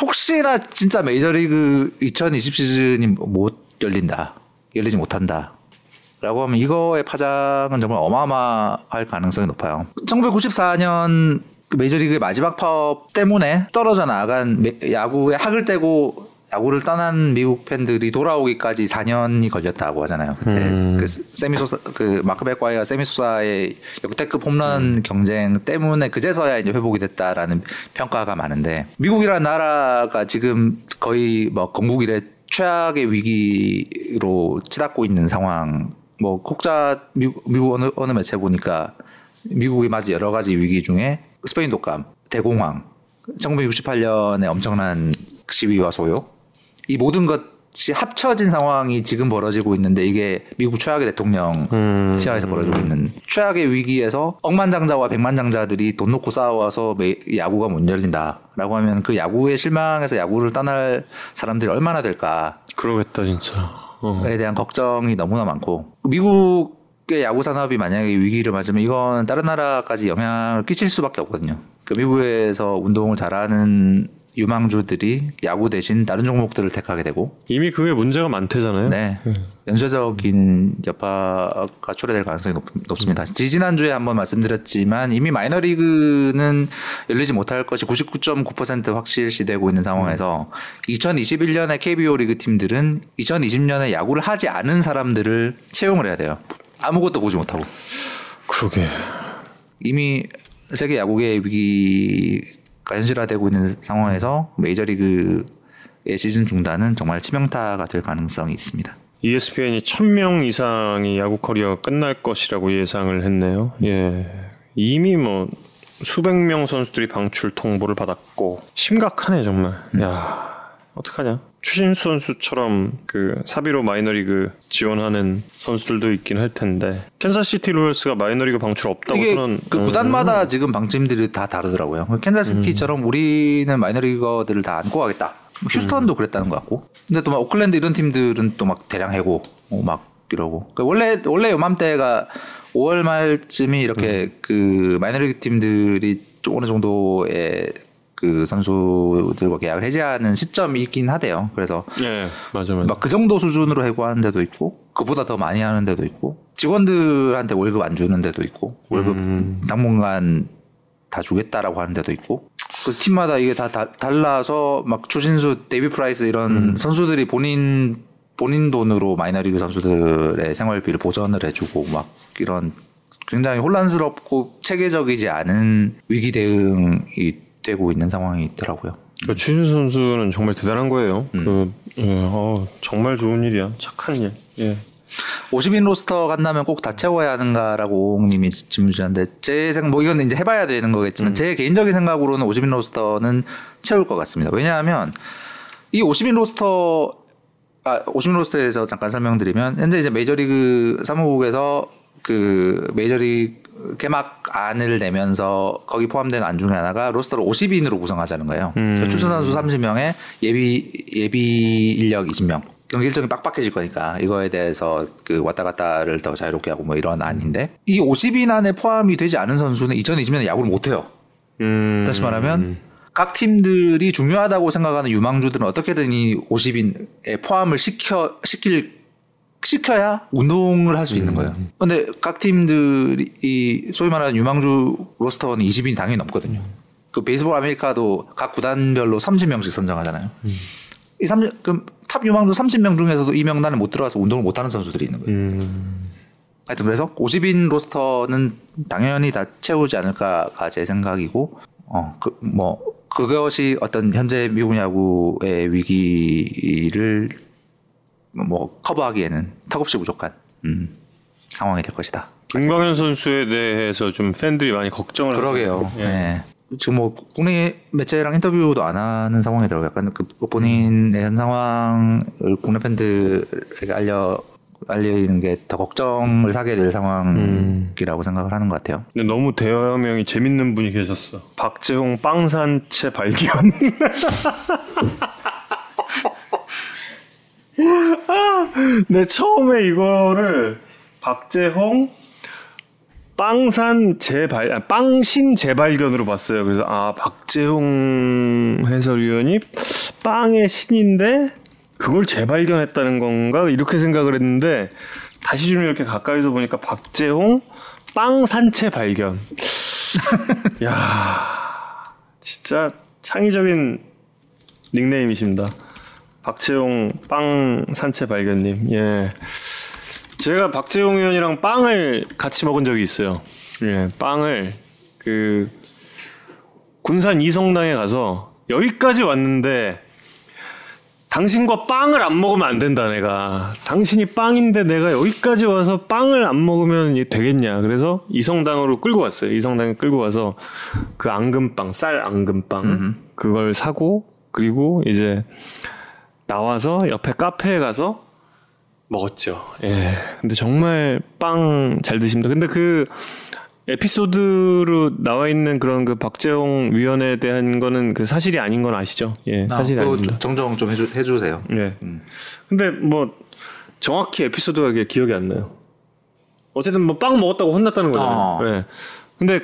B: 혹시나 진짜 메이저리그 2020 시즌이 못 열린다, 열리지 못한다. 라고 하면 이거의 파장은 정말 어마어마할 가능성이 높아요. 1994년 메이저리그의 마지막 파업 때문에 떨어져 나간 메- 야구의 학을 떼고 야구를 떠난 미국 팬들이 돌아오기까지 4년이 걸렸다고 하잖아요. 그때
A: 음.
B: 그 세미소사 그 마크 백과이와 세미소사의 역대급 홈런 경쟁 때문에 그제서야 이제 회복이 됐다라는 평가가 많은데 미국이라는 나라가 지금 거의 뭐 건국 이래 최악의 위기로 치닫고 있는 상황. 뭐 혹자 미국, 미국 어느 어느 매체 보니까 미국이 맞은 여러 가지 위기 중에 스페인 독감, 대공황, 1968년에 엄청난 시위와 소요 이 모든 것이 합쳐진 상황이 지금 벌어지고 있는데 이게 미국 최악의 대통령
A: 음.
B: 치하에서 벌어지고 있는 최악의 위기에서 억만장자와 백만장자들이 돈 놓고 싸워서 매- 야구가 못 열린다라고 하면 그 야구에 실망해서 야구를 떠날 사람들이 얼마나 될까
A: 그러겠다 진짜. 어.
B: 에 대한 걱정이 너무나 많고 미국의 야구 산업이 만약에 위기를 맞으면 이건 다른 나라까지 영향을 끼칠 수밖에 없거든요. 그 미국에서 운동을 잘하는 유망주들이 야구 대신 다른 종목들을 택하게 되고
A: 이미 그게 문제가 많대잖아요.
B: 네. 연쇄적인 여파가 초래될 가능성이 높, 높습니다. 지지난주에 한번 말씀드렸지만 이미 마이너리그는 열리지 못할 것이 99.9% 확실시되고 있는 상황에서 2021년에 KBO 리그 팀들은 2020년에 야구를 하지 않은 사람들을 채용을 해야 돼요. 아무것도 보지 못하고.
A: 그러게.
B: 이미 세계 야구계의 위기가 현실화되고 있는 상황에서 메이저리그의 시즌 중단은 정말 치명타가 될 가능성이 있습니다.
A: ESPN이 1000명 이상이 야구 커리어가 끝날 것이라고 예상을 했네요. 예. 이미 뭐 수백 명 선수들이 방출 통보를 받았고 심각하네 정말. 야, 어떡하냐? 추신수 선수처럼 그 사비로 마이너리그 지원하는 선수들도 있긴 할 텐데 캔자스시티 로열스가 마이너리그 방출 없다고
B: 이게 그
A: 음,
B: 구단마다 지금 방침들이 다 다르더라고요. 캔자스시티처럼 우리는 마이너리거들을 다 안고 가겠다. 뭐 휴스턴도 그랬다는 것 같고. 근데 또 막 오클랜드 이런 팀들은 또 막 대량 해고 어, 막 이러고. 그러니까 원래 원래 요맘때가 5월 말쯤이 이렇게 그 마이너리그 팀들이 좀 어느 정도의 그 선수들과 계약을 해지하는 시점이긴 하대요. 그래서
A: 예, 맞아 맞아.
B: 막 그 정도 수준으로 해고하는 데도 있고 그보다 더 많이 하는 데도 있고 직원들한테 월급 안 주는 데도 있고 월급
A: 음.
B: 당분간 다 주겠다라고 하는 데도 있고 그 팀마다 이게 다, 다 달라서 막 추신수 데이비드 프라이스 이런
A: 음.
B: 선수들이 본인 본인 돈으로 마이너리그 선수들의 생활비를 보전을 해주고 막 이런 굉장히 혼란스럽고 체계적이지 않은 위기 대응이 되고 있는 상황이 있더라고요.
A: 그 추신수 선수는 정말 대단한 거예요.
B: 음.
A: 그 예, 어, 정말 좋은 일이야. 착한 일. 예.
B: 50인 로스터 간다면 꼭 다 채워야 하는가라고 오홍님이 질문 주셨는데 제 생각 뭐 이건 이제 해봐야 되는 거겠지만 제 개인적인 생각으로는 50인 로스터는 채울 것 같습니다. 왜냐하면 이 50인 로스터 아 50인 로스터에 대해서 잠깐 설명드리면 현재 이제 메이저리그 사무국에서 그 메이저리그 개막 안을 내면서 거기 포함된 안 중에 하나가 로스터를 50인으로 구성하자는 거예요.
A: 음.
B: 출전 선수 30명에 예비 예비 인력 20명. 경기 일정이 빡빡해질 거니까 이거에 대해서 그 왔다 갔다를 더 자유롭게 하고 뭐 이런 안인데 이 50인 안에 포함이 되지 않은 선수는 2020년에 야구를 못 해요.
A: 음.
B: 다시 말하면 각 팀들이 중요하다고 생각하는 유망주들은 어떻게든 이 50인에 포함을 시켜 시킬 시켜야 운동을 할 수 있는 거예요. 근데 각 팀들이 이 소위 말하는 유망주 로스터는 20인 당연히 넘거든요. 그 베이스볼 아메리카도 각 구단별로 30명씩 선정하잖아요. 이 30, 그럼 탑 유망주 30명 중에서도 이 명단에 못 들어가서 운동을 못 하는 선수들이 있는 거예요.
A: 음.
B: 하여튼 그래서 50인 로스터는 당연히 다 채우지 않을까가 제 생각이고 어 그 뭐 그것이 어떤 현재 미국 야구의 위기를 뭐 커버하기에는 턱없이 부족한 음, 상황이 될 것이다.
A: 김광현 선수에 대해서 좀 팬들이 많이 걱정을
B: 그러게요.
A: 있어요. 예.
B: 네. 지금 뭐 국내 매체랑 인터뷰도 안 하는 상황이더라고요. 약간 그 본인의 현 상황을 국내 팬들에게 알려 알리는 게 더 걱정을 사게 될 상황이라고 생각을 하는 것 같아요.
A: 근데 너무 대화명이 재밌는 분이 계셨어. 박재홍 빵산채 발견. 내 처음에 이거를 박재홍 빵산 재발 아, 빵신 재발견으로 봤어요. 그래서 아 박재홍 해설위원이 빵의 신인데 그걸 재발견했다는 건가 이렇게 생각을 했는데 다시 좀 이렇게 가까이서 보니까 박재홍 빵 산채 발견. 야 진짜 창의적인 닉네임이십니다. 박재홍 빵 산채 발견님. 예. 제가 박재홍 의원이랑 빵을 같이 먹은 적이 있어요. 예, 빵을 그 군산 이성당에 가서 여기까지 왔는데 당신과 빵을 안 먹으면 안 된다 내가 당신이 빵인데 내가 여기까지 와서 빵을 안 먹으면 되겠냐 그래서 이성당으로 끌고 왔어요 이성당에 끌고 와서 그 앙금빵 쌀 앙금빵 그걸 사고 그리고 이제 나와서 옆에 카페에 가서 먹었죠 예 근데 정말 빵 잘 드십니다 근데 그 에피소드로 나와 있는 그런 그 박재홍 위원에 대한 거는 그 사실이 아닌 건 아시죠 예
B: 아,
A: 사실이 아닙니다
B: 정정 좀 해주, 해주세요.
A: 예. 근데 뭐 정확히 에피소드가 이게 기억이 안 나요. 어쨌든 뭐 빵 먹었다고 혼났다는 거잖아요.
B: 어.
A: 예. 근데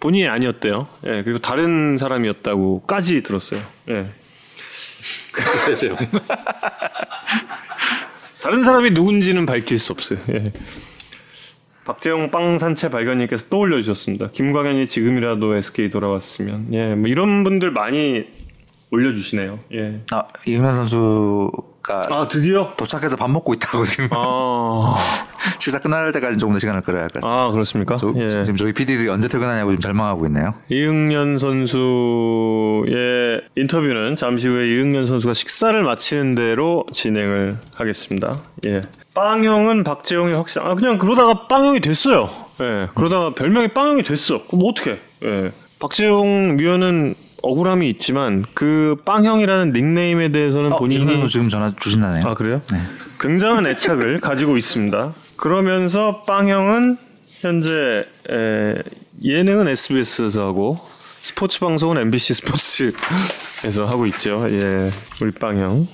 A: 본인이 아니었대요. 예. 그리고 다른 사람이었다고까지 들었어요. 예. 그래서 다른 사람이 누군지는 밝힐 수 없어요. 예. 박재홍 빵 산채 발견님께서 또 올려주셨습니다. 김광현이 지금이라도 SK 돌아왔으면 예, 뭐 이런 분들 많이 올려주시네요. 예.
B: 아, 이응현 선수
A: 가아 드디어
B: 도착해서 밥 먹고 있다고 지금
A: 아,
B: 식사 끝날 때까지 조금 더 시간을 끌어야 할 것 같습니다.
A: 아 그렇습니까?
B: 저,
A: 예.
B: 지금 저희 PD들이 언제 퇴근하냐고 지금 절망하고 있네요.
A: 이응년 선수의 인터뷰는 잠시 후에 이응년 선수가 식사를 마치는 대로 진행을 하겠습니다. 예. 빵형은 박재홍이 확실. 아 그냥 그러다가 빵형이 됐어요. 예. 그러다가 별명이 빵형이 됐어. 그럼 뭐 어떻게? 예. 박재홍 위원은 억울함이 있지만 그 빵형이라는 닉네임에 대해서는
B: 어,
A: 본인이
B: 지금 전화 주신다네요.
A: 아 그래요? 굉장한 애착을 가지고 있습니다. 그러면서 빵형은 현재 에, 예능은 SBS에서 하고 스포츠 방송은 MBC 스포츠에서 하고 있죠. 예, 우리 빵형.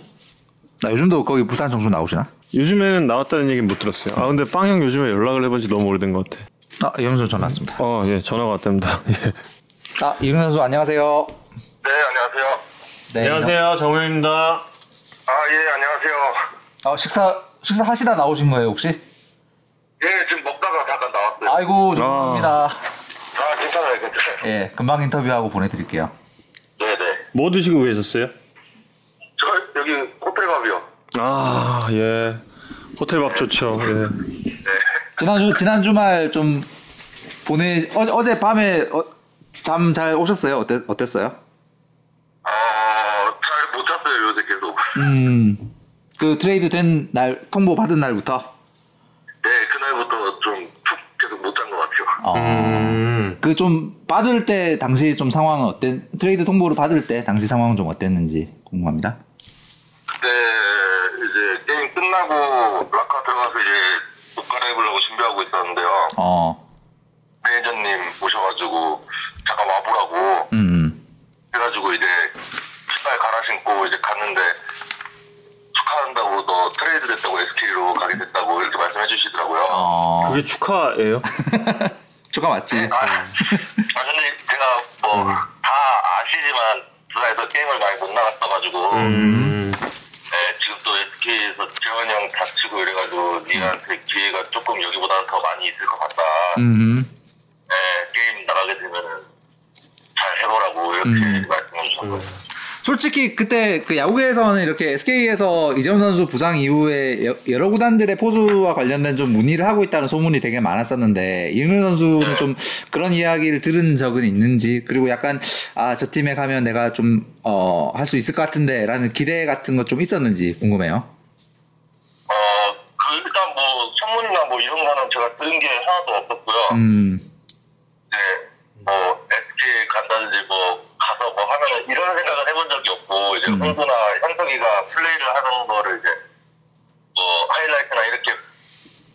B: 나 요즘도 거기 부산 정수 나오시나?
A: 요즘에는 나왔다는 얘기는 못 들었어요. 아 근데 빵형 요즘에 연락을 해본 지 너무 오래된 것 같아.
B: 아, 선수 전화 왔습니다.
A: 어, 예, 전화가 왔답니다. 예.
B: 아, 이응현 선수 안녕하세요.
D: 네, 안녕하세요.
B: 네,
A: 안녕하세요, 정우입니다.
D: 아, 예, 안녕하세요.
B: 어, 식사 식사 하시다 나오신 거예요 혹시?
D: 예, 지금 먹다가 잠깐 나왔어요.
B: 아이고 죄송합니다.
D: 아, 괜찮아요, 괜찮아요.
B: 예, 금방 인터뷰하고 보내 드릴게요.
D: 네 네.
A: 뭐 드시고 계셨어요?
D: 저 여기 호텔밥이요.
A: 아, 예. 호텔 밥 좋죠. 예.
B: 지난주 지난 주말 좀 보내 어제 어제 밤에 잠 잘 오셨어요? 어땠 어땠어요?
D: 아, 잘못 잤어요, 요새 계속.
B: 음, 그 트레이드 된 날 통보 받은 날부터.
D: 네, 그날부터 좀 푹 계속 못 잔 것 같아요.
B: 어,
A: 음.
B: 그 좀 받을 때 당시 좀 상황은 어땠? 트레이드 통보를 받을 때 당시 상황은 좀 어땠는지 궁금합니다.
D: 그때 이제 게임 끝나고 라커 들어가서 이제 옷 갈아입으려고 준비하고 있었는데요.
B: 어,
D: 매니저님 오셔가지고 잠깐 와보라고
B: 음,
D: 해가지고 이제 신발 갈아 신고 이제 갔는데 축하한다고 너 트레이드 됐다고 SK로 가게 됐다고 이렇게 말씀해 주시더라고요.
B: 어,
A: 그게 축하예요?
B: 축하 맞지?
D: 아, 아 근데 제가 뭐 다 아시지만 부산에서 게임을 많이 못 나갔어가지고
A: 음.
D: 네, 지금 또 SK에서 재원이 형 다치고 이래가지고 니한테 기회가 조금 여기보다는 더 많이 있을 것 같다.
B: 음,
D: 네, 나가게 되면은 잘 해보라고 이렇게
B: 음.
D: 말씀해 주셨거든요.
B: 솔직히 그때 그 야구계에서는 이렇게 SK에서 이재훈 선수 부상 이후에 여- 여러 구단들의 포수와 관련된 좀 문의를 하고 있다는 소문이 되게 많았었는데 이흥현 선수는 좀 그런 이야기를 들은 적은 있는지 그리고 약간 아 저 팀에 가면 내가 좀 어 할 수 있을 것 같은데라는 기대 같은 것 좀 있었는지 궁금해요.
D: 어, 그 일단 뭐 소문이나 뭐 이런 거는 제가 들은 게 하나도 없었고요.
B: 음,
D: 이제 뭐 SK 간다든지 뭐 가서 뭐 하면은 이런 생각은 해본 적이 없고 이제
B: 음.
D: 홍구나 현석이가 플레이를 하는 거를 이제 뭐 하이라이트나 이렇게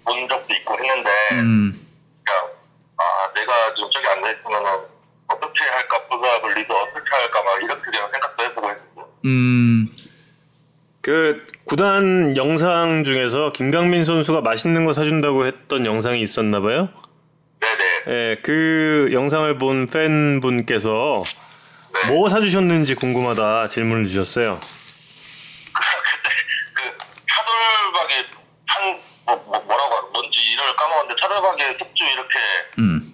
D: 본 적도 있고 했는데
B: 음,
D: 그냥 아 내가 좀 저기 앉아 있으면은 어떻게 할까 부사을 리드 어떻게 할까 막 이렇게 그냥 생각도 해보고 했었고
B: 음,
A: 그 구단 영상 중에서 김강민 선수가 맛있는 거 사준다고 했던 영상이 있었나 봐요.
D: 네네
A: 예, 그 영상을 본 팬분께서
D: 네.
A: 뭐 사주셨는지 궁금하다 질문을 주셨어요.
D: 그때 그 차돌박이 한 뭐, 뭐, 뭐라고 하- 뭔지 이름을 까먹었는데 차돌박이 숙주 이렇게
B: 음,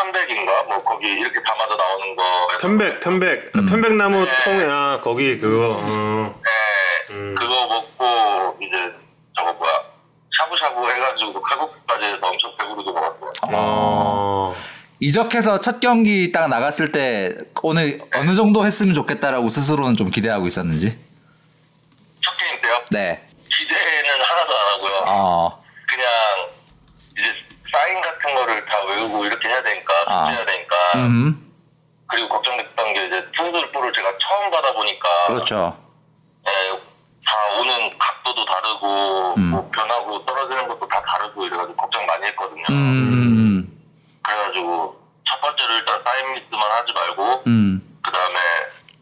D: 300인가 뭐 거기 이렇게 담아서 나오는 거
A: 편백, 편백, 편백나무 통에 아 거기 그거. 어.
D: 네,
A: 음.
D: 그거 먹고 이제 저거 뭐야 샤브샤브 해가지고 칼국수까지 해서 엄청 배부르게 먹었어요.
A: 어.
B: 이적해서 첫 경기 딱 나갔을 때 오늘 어느 정도 했으면 좋겠다라고 스스로는 좀 기대하고 있었는지. 네.
D: 기대는 하나도 안 하고요.
B: 어.
D: 그냥 이제 사인 같은 거를 다 외우고 이렇게 해야 되니까
B: 아.
D: 숙제해야 되니까
B: 음.
D: 그리고 걱정됐던 게 이제 투수볼을 제가 처음 받아 보니까
B: 그렇죠.
D: 예, 다 오는 각도도 다르고
B: 음.
D: 뭐 변하고 떨어지는 것도 다 다르고 이래가지고 걱정 많이 했거든요.
B: 음.
D: 그래가지고 첫 번째로 일단 사인 미스만 하지 말고
B: 음.
D: 그 다음에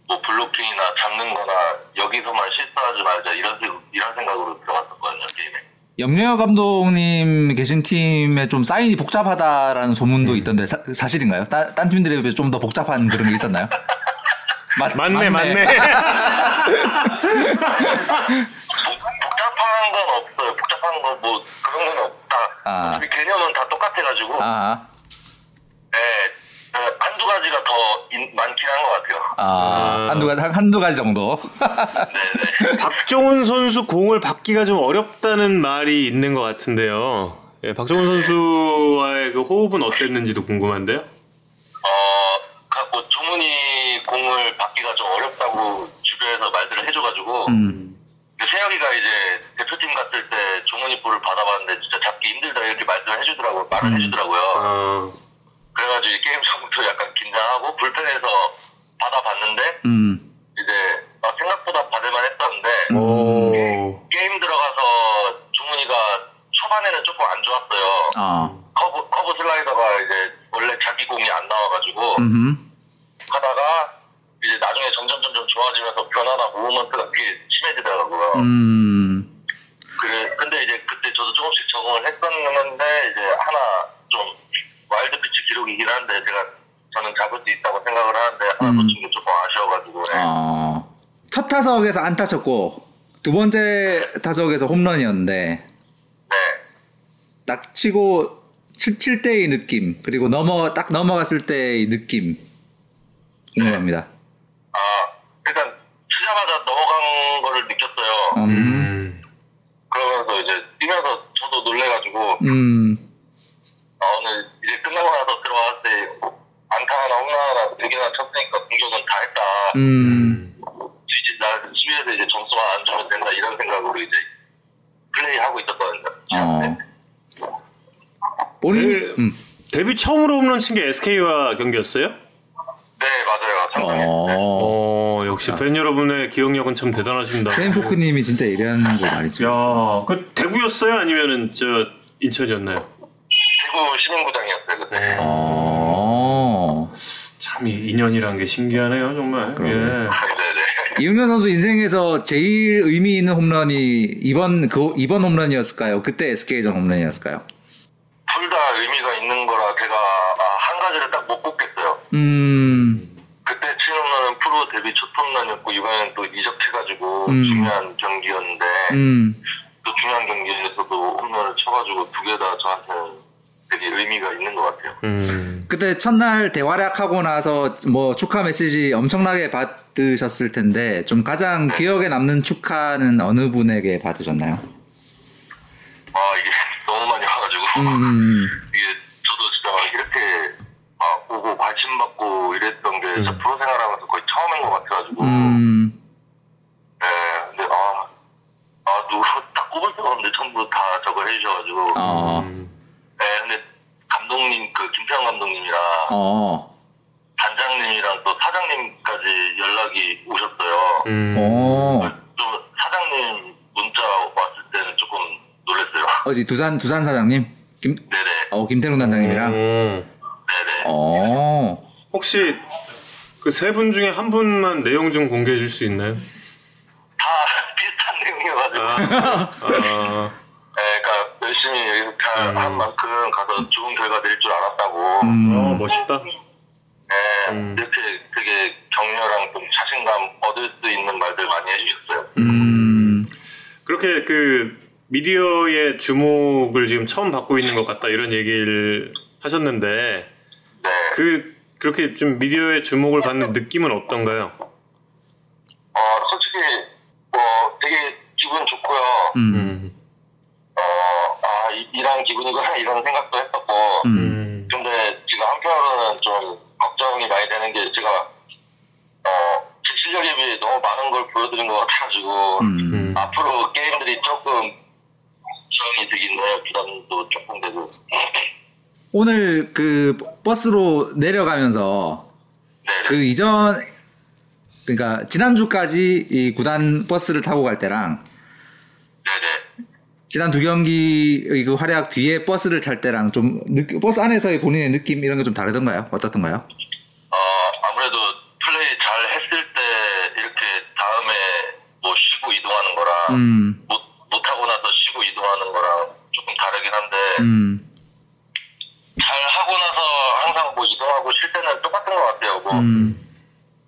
D: 뭐 블로킹이나 잡는거나 여기서만 실수하지 말자 이런 생- 이런 생각으로 들어갔었거든요 게임에.
B: 염려 감독님 계신 팀에 좀 사인이 복잡하다라는 소문도
A: 음.
B: 있던데 사, 사실인가요? 따, 딴 팀들에 비해 좀 더 복잡한 그런 게 있었나요? 맞,
A: 맞네, 맞네.
D: 복- 복잡한 건 없어요. 복잡한 건 뭐 그런 건 없다.
B: 아.
D: 개념은 다 똑같아가지고
B: 아,
D: 네, 어, 한두 가지가 더 인- 많긴 한 것 같아요.
B: 아, 한두 가지, 한- 한두 가지 정도.
D: 네네.
A: 박정훈 선수 공을 받기가 좀 어렵다는 말이 있는 것 같은데요. 예, 박정훈 선수와의 그 호흡은 어땠는지도 궁금한데요.
D: 어, 가- 뭐 종훈이 공을 받기가 좀 어렵다고 주변에서 말들을 해줘가지고
B: 음.
D: 세혁이가 이제 대표팀 갔을 때 종훈이 볼을 받아봤는데 진짜 잡기 힘들다 이렇게 말씀을 해주더라고요. 말을 해주더라고요.
A: 아,
D: 그래가지고 이 게임 전부터 약간 긴장하고 불펜에서 받아봤는데
B: 음.
D: 이제 아, 생각보다 받을만 했었는데
A: 오,
D: 게임 들어가서 종훈이가 초반에는 조금 안 좋았어요.
B: 아.
D: 커브, 커브 슬라이더가 이제 원래 자기 공이 안 나와가지고
B: 음.
D: 하다가 이제 나중에 점점 점점 좋아지면서 변화나 movement가 되게 심해지더라고요.
B: 음.
D: 그래, 근데 이제 그때 저도 조금씩 적응을 했었는데 이제 하나 좀 와일드 피치 기록이긴 한데 제가 저는 잡을 수 있다고 생각을 하는데 하나
B: 음.
D: 놓친 게 조금 아쉬워가지고 네.
B: 어. 첫 타석에서 안타 쳤고 두 번째 타석에서 홈런이었는데
D: 네.
B: 딱 치고 칠, 칠 때의 느낌 그리고 넘어 딱 넘어갔을 때의 느낌 궁금합니다.
D: 아 일단 치자마자 넘어간 거를 느꼈어요.
B: 음.
A: 음,
D: 그러면서 이제 뛰면서 저도 놀래가지고
B: 음.
D: 아, 오늘 이제 끝나고 나서 들어왔을 때 안타 하나 홈런 하나 두 개나 쳤으니까 공격은 다 했다.
B: 음.
D: 이제 나 집에서 이제 점수만 안 주면 된다 이런 생각으로 이제 플레이하고 있었거든요.
B: 어. 본인
A: 그-
B: 음.
A: 데뷔 처음으로 홈런 친 게 SK와 경기였어요?
D: 네 맞아요. 상당히. 네.
B: 어.
A: 어, 역시 팬 여러분의 기억력은 참 대단하십니다.
B: 크레인포크님이 진짜 예리한 거 말이죠.
A: 야, 그 대구였어요? 아니면은 저 인천이었나요?
D: 대구 시민구장이었어요 그때.
B: 어.
A: 참이 인연이란 게 신기하네요, 정말. 예.
D: 네네.
B: 이윤현 선수 인생에서 제일 의미 있는 홈런이 이번 그 이번 홈런이었을까요? 그때 SK전 홈런이었을까요?
D: 둘 다 의미가 있는 거라 제가 아, 한 가지를 딱 못 꼽겠어요.
B: 음.
D: 그때 친 홈런은 프로 데뷔 첫 홈런이었고 이번엔 또 이적해가지고
B: 음.
D: 중요한 경기였는데
B: 음.
D: 또 중요한 경기에서도 홈런을 쳐가지고 두 개 다 저한테는 되게 의미가 있는 것 같아요.
A: 음.
B: 그때 첫날 대활약하고 나서 뭐 축하 메시지 엄청나게 받으셨을 텐데 좀 가장 기억에 남는 축하는 어느 분에게 받으셨나요?
D: 아 이게 너무 많이 와가지고
B: 음.
D: 이게 저도 진짜 막 이렇게 막 오고 받고 이랬던 게 진짜 프로 생활하면서 거의 처음인 것 같아가지고
B: 음.
D: 네 근데 아, 아 누구 다 꼽을 수가 없는데 전부 다 저걸 해주셔가지고
B: 어.
D: 네 근데 감독님 그 김태형 감독님이랑
B: 어.
D: 단장님이랑 또 사장님까지 연락이 오셨어요
A: 음.
B: 어.
D: 좀 사장님 문자 왔을 때는 조금 놀랐어요
B: 어디 두산 두산 사장님 김
D: 네네
B: 어, 김태룡 단장님이랑
A: 어.
D: 네네
B: 어.
A: 혹시 그 세 분 중에 한 분만 내용 좀 공개해 줄 수 있나요?
D: 다 비슷한 내용이어가지고
A: 아,
D: 네, 그러니까 열심히 이렇게
A: 음.
D: 한 만큼 가서 좋은 결과 낼 줄 알았다고.
B: 음.
A: 어, 멋있다.
D: 네,
A: 음.
D: 이렇게 되게 격려랑 좀 자신감 얻을 수 있는 말들 많이 해주셨어요.
B: 음.
A: 그렇게 그 미디어의 주목을 지금 처음 받고 있는 것 같다 이런 얘기를 하셨는데
D: 네,
A: 그 그렇게 좀 미디어의 주목을 받는 네. 느낌은 어떤가요?
D: 어, 솔직히 뭐 되게 기분 좋고요.
B: 음.
A: 음.
D: 어, 아 이런 기분이구나 이런 생각도 했었고.
B: 음.
D: 근데 지금 한편으로는 좀 걱정이 많이 되는 게 제가 어, 제 실력에 비해 너무 많은 걸 보여드린 것 같아가지고
B: 음.
D: 앞으로 게임들이 조금 걱정이 되긴 해요. 부담도 조금 되고.
B: 오늘 그 버스로 내려가면서
D: 네네.
B: 그 이전 그러니까 지난주까지 이 구단 버스를 타고 갈 때랑
D: 네네.
B: 지난 두 경기의 그 활약 뒤에 버스를 탈 때랑 좀 느- 버스 안에서의 본인의 느낌 이런 게 좀 다르던가요? 어떻던가요?
D: 어, 아무래도 플레이 잘 했을 때 이렇게 다음에 뭐 쉬고 이동하는 거랑
B: 음,
D: 못, 못하고 나서 쉬고 이동하는 거랑 조금 다르긴 한데
B: 음,
D: 잘 하고 나서 항상 뭐 이동하고 쉴 때는 똑같은 뭐
B: 음.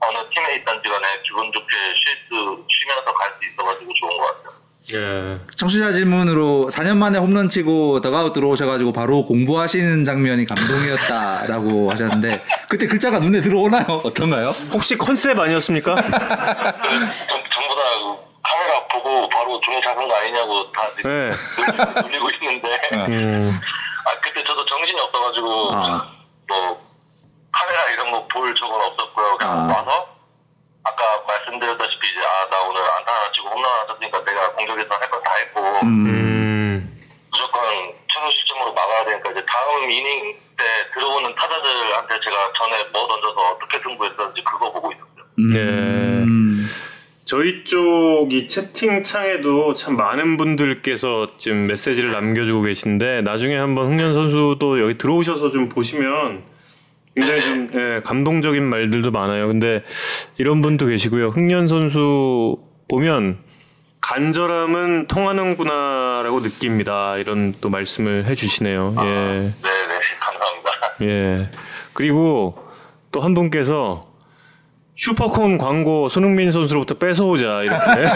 D: 어느 팀에 있던지 간에 기분 좋게 쉴 수, 쉬면서 갈 수 있어가지고 좋은 것 같아요.
A: 예.
B: 청취자 질문으로 4년 만에 홈런 치고 더가웃 들어오셔가지고 바로 공부하시는 장면이 감동이었다라고 하셨는데 그때 글자가 눈에 들어오나요? 어떤가요?
A: 혹시 컨셉 아니었습니까?
D: 전, 전부 다그 카메라 보고 바로 종이 잡은 거 아니냐고 다
A: 네.
D: 놀리고, 있는데
A: 음,
D: 아 그때 저도 정신이 없어가지고
B: 아.
D: 뭐 이런 거볼 적은 없었고요. 그냥
B: 아.
D: 와서 아까 말씀드렸다시피 이제 아 나 오늘 안타 하나 치고 홈런 하나 쳤으니까 내가 공격에서 할 건 다 했고
B: 음,
A: 음,
D: 무조건 최소 시점으로 막아야 되니까 이제 다음 이닝 때 들어오는 타자들한테 제가 전에 뭐 던져서 어떻게 승부했었는지 그거 보고 있었어요.
B: 음,
A: 저희 쪽 이 채팅창에도 참 많은 분들께서 지금 메시지를 남겨주고 계신데 나중에 한번 흥년 선수도 여기 들어오셔서 좀 보시면 굉장히 좀 예, 감동적인 말들도 많아요. 근데 이런 분도 계시고요. 흥년 선수 보면 간절함은 통하는구나라고 느낍니다. 이런 또 말씀을 해주시네요. 예.
D: 네네 감사합니다.
A: 예. 그리고 또 한 분께서 슈퍼콘 광고 손흥민 선수로부터 뺏어오자 이렇게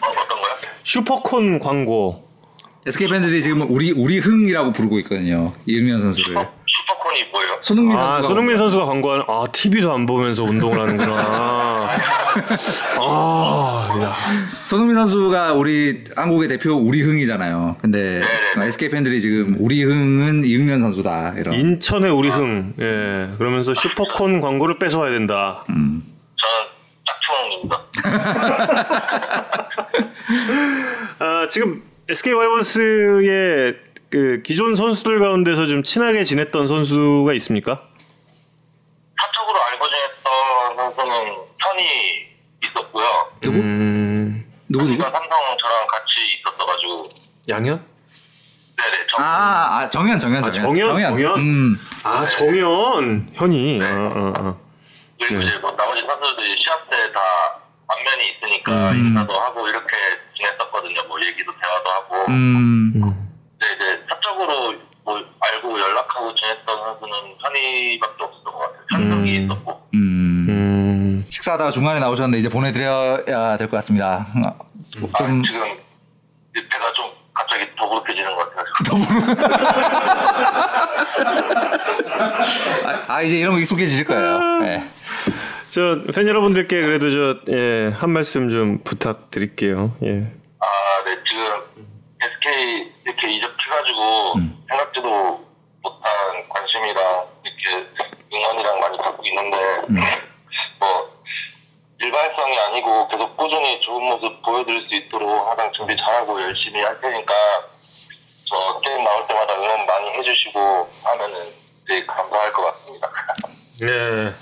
D: 어, 어떤 거요?
A: 슈퍼콘 광고
B: SK 팬들이 지금 우리 우리 흥이라고 부르고 있거든요. 이응현 선수를.
D: 슈퍼,
B: 손흥민
A: 아
B: 선수가
A: 손흥민 선수가 광고하는 아 TV도 안 보면서 운동을 하는구나 아 야.
B: 손흥민 선수가 우리 한국의 대표 우리 흥이잖아요. 근데. SK 팬들이 지금 우리 흥은 이응현 선수다 이런.
A: 인천의 우리 흥 예. 그러면서 슈퍼콘 광고를 뺏어와야 된다
B: 음.
D: 저는 짝퉁입니다.
A: 아 지금 SK 와이번스의 그 기존 선수들 가운데서 좀 친하게 지냈던 선수가 있습니까?
D: 사적으로 알고 지냈던 선수는 현이 있었고요.
B: 누구?
A: 음,
B: 누구 누구?
D: 현이가 삼성 저랑 같이 있었어가지고
A: 양현?
D: 네네 저
B: 아, 아 정현 정현
A: 아,
B: 정현.
A: 정현, 정현?
B: 음.
A: 아 정현 현이
D: 네.
A: 아, 아, 아.
D: 그리고
A: 네.
D: 이제 뭐 나머지 선수들이 시합 때 다 안면이 있으니까
B: 음.
D: 인사도 하고 이렇게 지냈었거든요. 뭐 얘기도 대화도 하고.
B: 음.
D: 근데 이제 사적으로 뭐 알고 연락하고 지냈던 선수는 현이밖에 없었던 것 같아요. 현석이
A: 음.
D: 있었고.
B: 음.
A: 음,
B: 식사하다가 중간에 나오셨는데 이제 보내드려야 될 것 같습니다. 어,
D: 아,
B: 좀
D: 지금 이제 배가 좀 갑자기 더부룩해지는 것 같아요.
B: 아, 아, 이제 이런 거 익숙해지실 거예요. 네.
A: 저팬 여러분들께 그래도 저 예, 한 말씀 좀 부탁드릴게요. 예.
D: 아, 네, 지금 SK 이렇게 이적해가지고 생각지도 못한 관심이랑 이렇게 응원이랑 많이 받고 있는데 뭐 일반성이 아니고 계속 꾸준히 좋은 모습 보여드릴 수 있도록 항상 준비 잘하고 열심히 할 테니까 저 게임 나올 때마다 응원 많이 해주시고 하면은 되게 감사할 것 같습니다.
A: 네.
D: 네.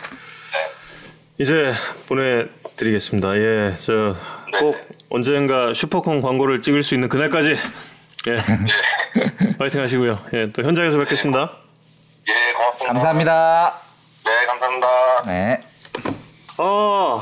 A: 이제 보내드리겠습니다. 예, 저꼭 언젠가 슈퍼콘 광고를 찍을 수 있는 그날까지 예,
D: 네,
A: 파이팅 하시고요. 예, 또 현장에서 뵙겠습니다.
D: 예, 고맙습니다.
B: 감사합니다.
D: 네, 감사합니다.
B: 네.
A: 아,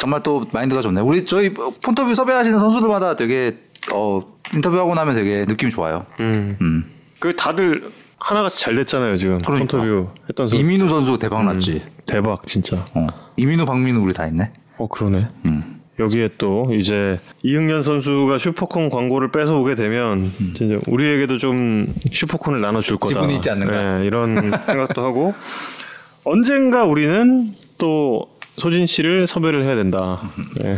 B: 정말 또 마인드가 좋네요. 우리 저희 폰터뷰 섭외하시는 선수들마다 되게 어, 인터뷰하고 나면 되게 느낌이 좋아요.
A: 음,
B: 음.
A: 그 다들 하나같이 잘 됐잖아요 지금
B: 그러니까.
A: 인터뷰 했던 선수.
B: 이민우 선수 대박 났지.
A: 대박 진짜.
B: 어. 이민우, 박민우 우리 다 있네.
A: 어 그러네.
B: 음.
A: 여기에 또 이제 이응년 선수가 슈퍼콘 광고를 뺏어 오게 되면 진짜 우리에게도 좀 슈퍼콘을 나눠줄 거다.
B: 지분이 있지 않는가?
A: 예, 이런 생각도 하고 언젠가 우리는 또 소진 씨를 섭외를 해야 된다. 예.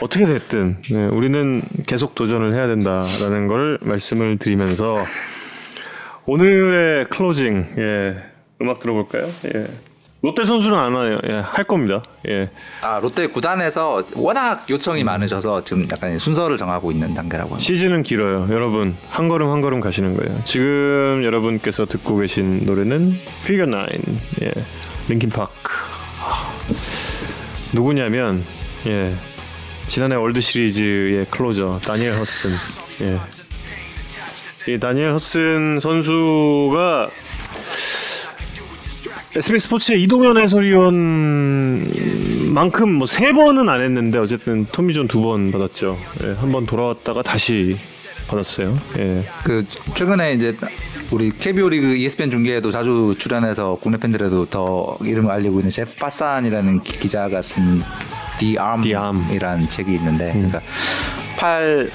A: 어떻게 됐든 예, 우리는 계속 도전을 해야 된다라는 걸 말씀을 드리면서 오늘의 closing 예, 음악 들어볼까요? 예. 롯데 선수는 안 와요. 예, 할 겁니다. 예.
B: 아 롯데 구단에서 워낙 요청이
A: 음.
B: 많으셔서 지금 약간 순서를 정하고 있는 단계라고 합니다.
A: 시즌은 길어요. 여러분 한 걸음 한 걸음 가시는 거예요. 지금 여러분께서 듣고 계신 노래는 Figure Nine, 예, Linkin Park. 아, 누구냐면 예, 지난해 월드 시리즈의 closer 다니엘 허드슨. 예. 이 다니엘 허슨 선수가 SBS 스포츠의 이동현 해설위원만큼 뭐 세 번은 안 했는데 어쨌든 토미존 두 번 받았죠. 예, 한번 돌아왔다가 다시 받았어요. 예.
B: 그 최근에 이제 우리 KBO 리그 ESPN 중계에도 자주 출연해서 국내 팬들에도 더 이름을 알리고 있는 제프 파산이라는 기- 기자가 쓴 The
A: The Arm.
B: Arm이라는 책이 있는데 그러니까 팔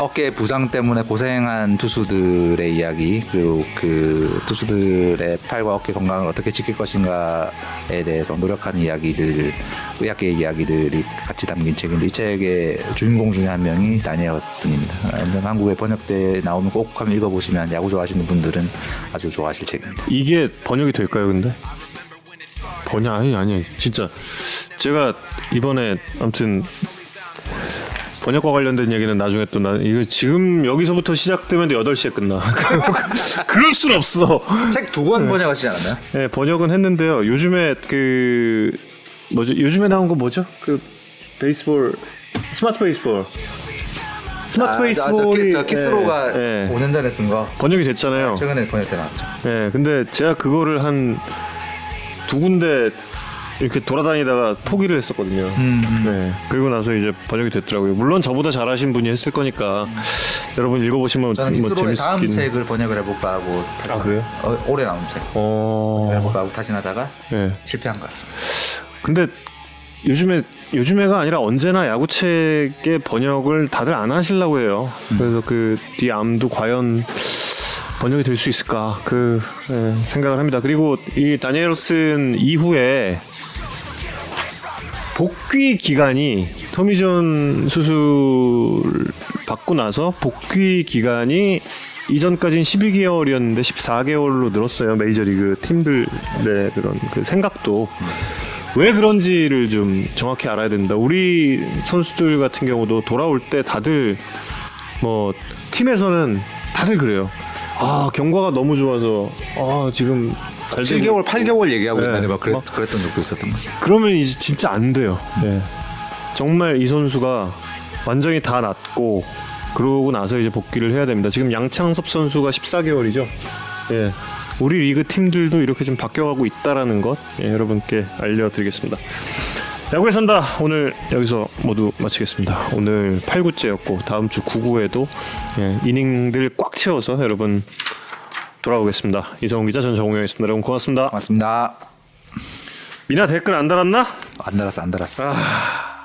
B: 어깨 부상 때문에 고생한 투수들의 이야기 그리고 그 투수들의 팔과 어깨 건강을 어떻게 지킬 것인가에 대해서 노력하는 이야기들 의학계의 이야기들이 같이 담긴 책인데 이 책의 주인공 중에 한 명이 다니엘 허슨입니다. 완전 한국에 번역돼 나오면 꼭 한번 읽어보시면 야구 좋아하시는 분들은 아주 좋아하실 책입니다.
A: 이게 번역이 될까요, 근데? 번역 아니 아니 진짜 제가 이번에 아무튼 번역과 관련된 얘기는 나중에 또나 이거 지금 여기서부터 시작되면 8시에 끝나. 그럴 순 없어.
B: 책 두 권 번역하시지 않았나요?
A: 네, 번역은 했는데요. 요즘에 그 뭐죠? 요즘에 나온 거 뭐죠? 그 베이스볼 스마트 베이스볼. 스마트
B: 아, 저, 저,
A: Baseball이
B: 키- 저 키스 로가
A: 예, 예.
B: 5년 전에 쓴 거
A: 번역이 됐잖아요.
B: 최근에 번역돼 나왔죠.
A: 예, 근데 제가 그거를 한 두 군데 이렇게 돌아다니다가 포기를 했었거든요.
B: 음,
A: 네. 그리고 나서 이제 번역이 됐더라고요. 물론 저보다 잘하신 분이 했을 거니까 여러분 읽어보시면
B: 저는
A: 뭐
B: 키스로의 다음
A: 재밌긴.
B: 책을 번역을 해볼까 하고
A: 아, 그래요?
B: 어, 올해 나온 책
A: 어.
B: 해볼까 하고 타진하다가
A: 예.
B: 실패한 것 같습니다.
A: 근데 요즘에 요즘에가 아니라 언제나 야구책의 번역을 다들 안 하시려고 해요. 그래서 그 디암도 과연 번역이 될 수 있을까 그 예, 생각을 합니다. 그리고 이 다니엘슨 이후에 복귀 기간이 토미존 수술 받고 나서 복귀 기간이 이전까지는 12개월이었는데 14개월로 늘었어요. 메이저리그 팀들의 그런 그 생각도 왜 그런지를 좀 정확히 알아야 된다. 우리 선수들 같은 경우도 돌아올 때 다들 뭐 팀에서는 다들 그래요. 아 경과가 너무 좋아서 아 지금
B: 7개월, 8개월 얘기하고
A: 네.
B: 막 그랬,
A: 어.
B: 그랬 던 적도 있었던 거죠.
A: 그러면 이제 진짜 안 돼요. 예. 정말 이 선수가 완전히 다 낫고 그러고 나서 이제 복귀를 해야 됩니다. 지금 양창섭 선수가 14개월이죠. 예. 우리 리그 팀들도 이렇게 좀 바뀌어가고 있다라는 것 예, 여러분께 알려드리겠습니다. 야구에 산다 오늘 여기서 모두 마치겠습니다. 오늘 8구째였고 다음 주 9구에도 예, 이닝들 꽉 채워서 여러분 돌아오겠습니다. 이성훈 기자 전 정우영이었습니다. 여러분 고맙습니다.
B: 고맙습니다.
A: 미나 댓글 안 달았나?
B: 안 달았어, 안 달았어.
A: 아,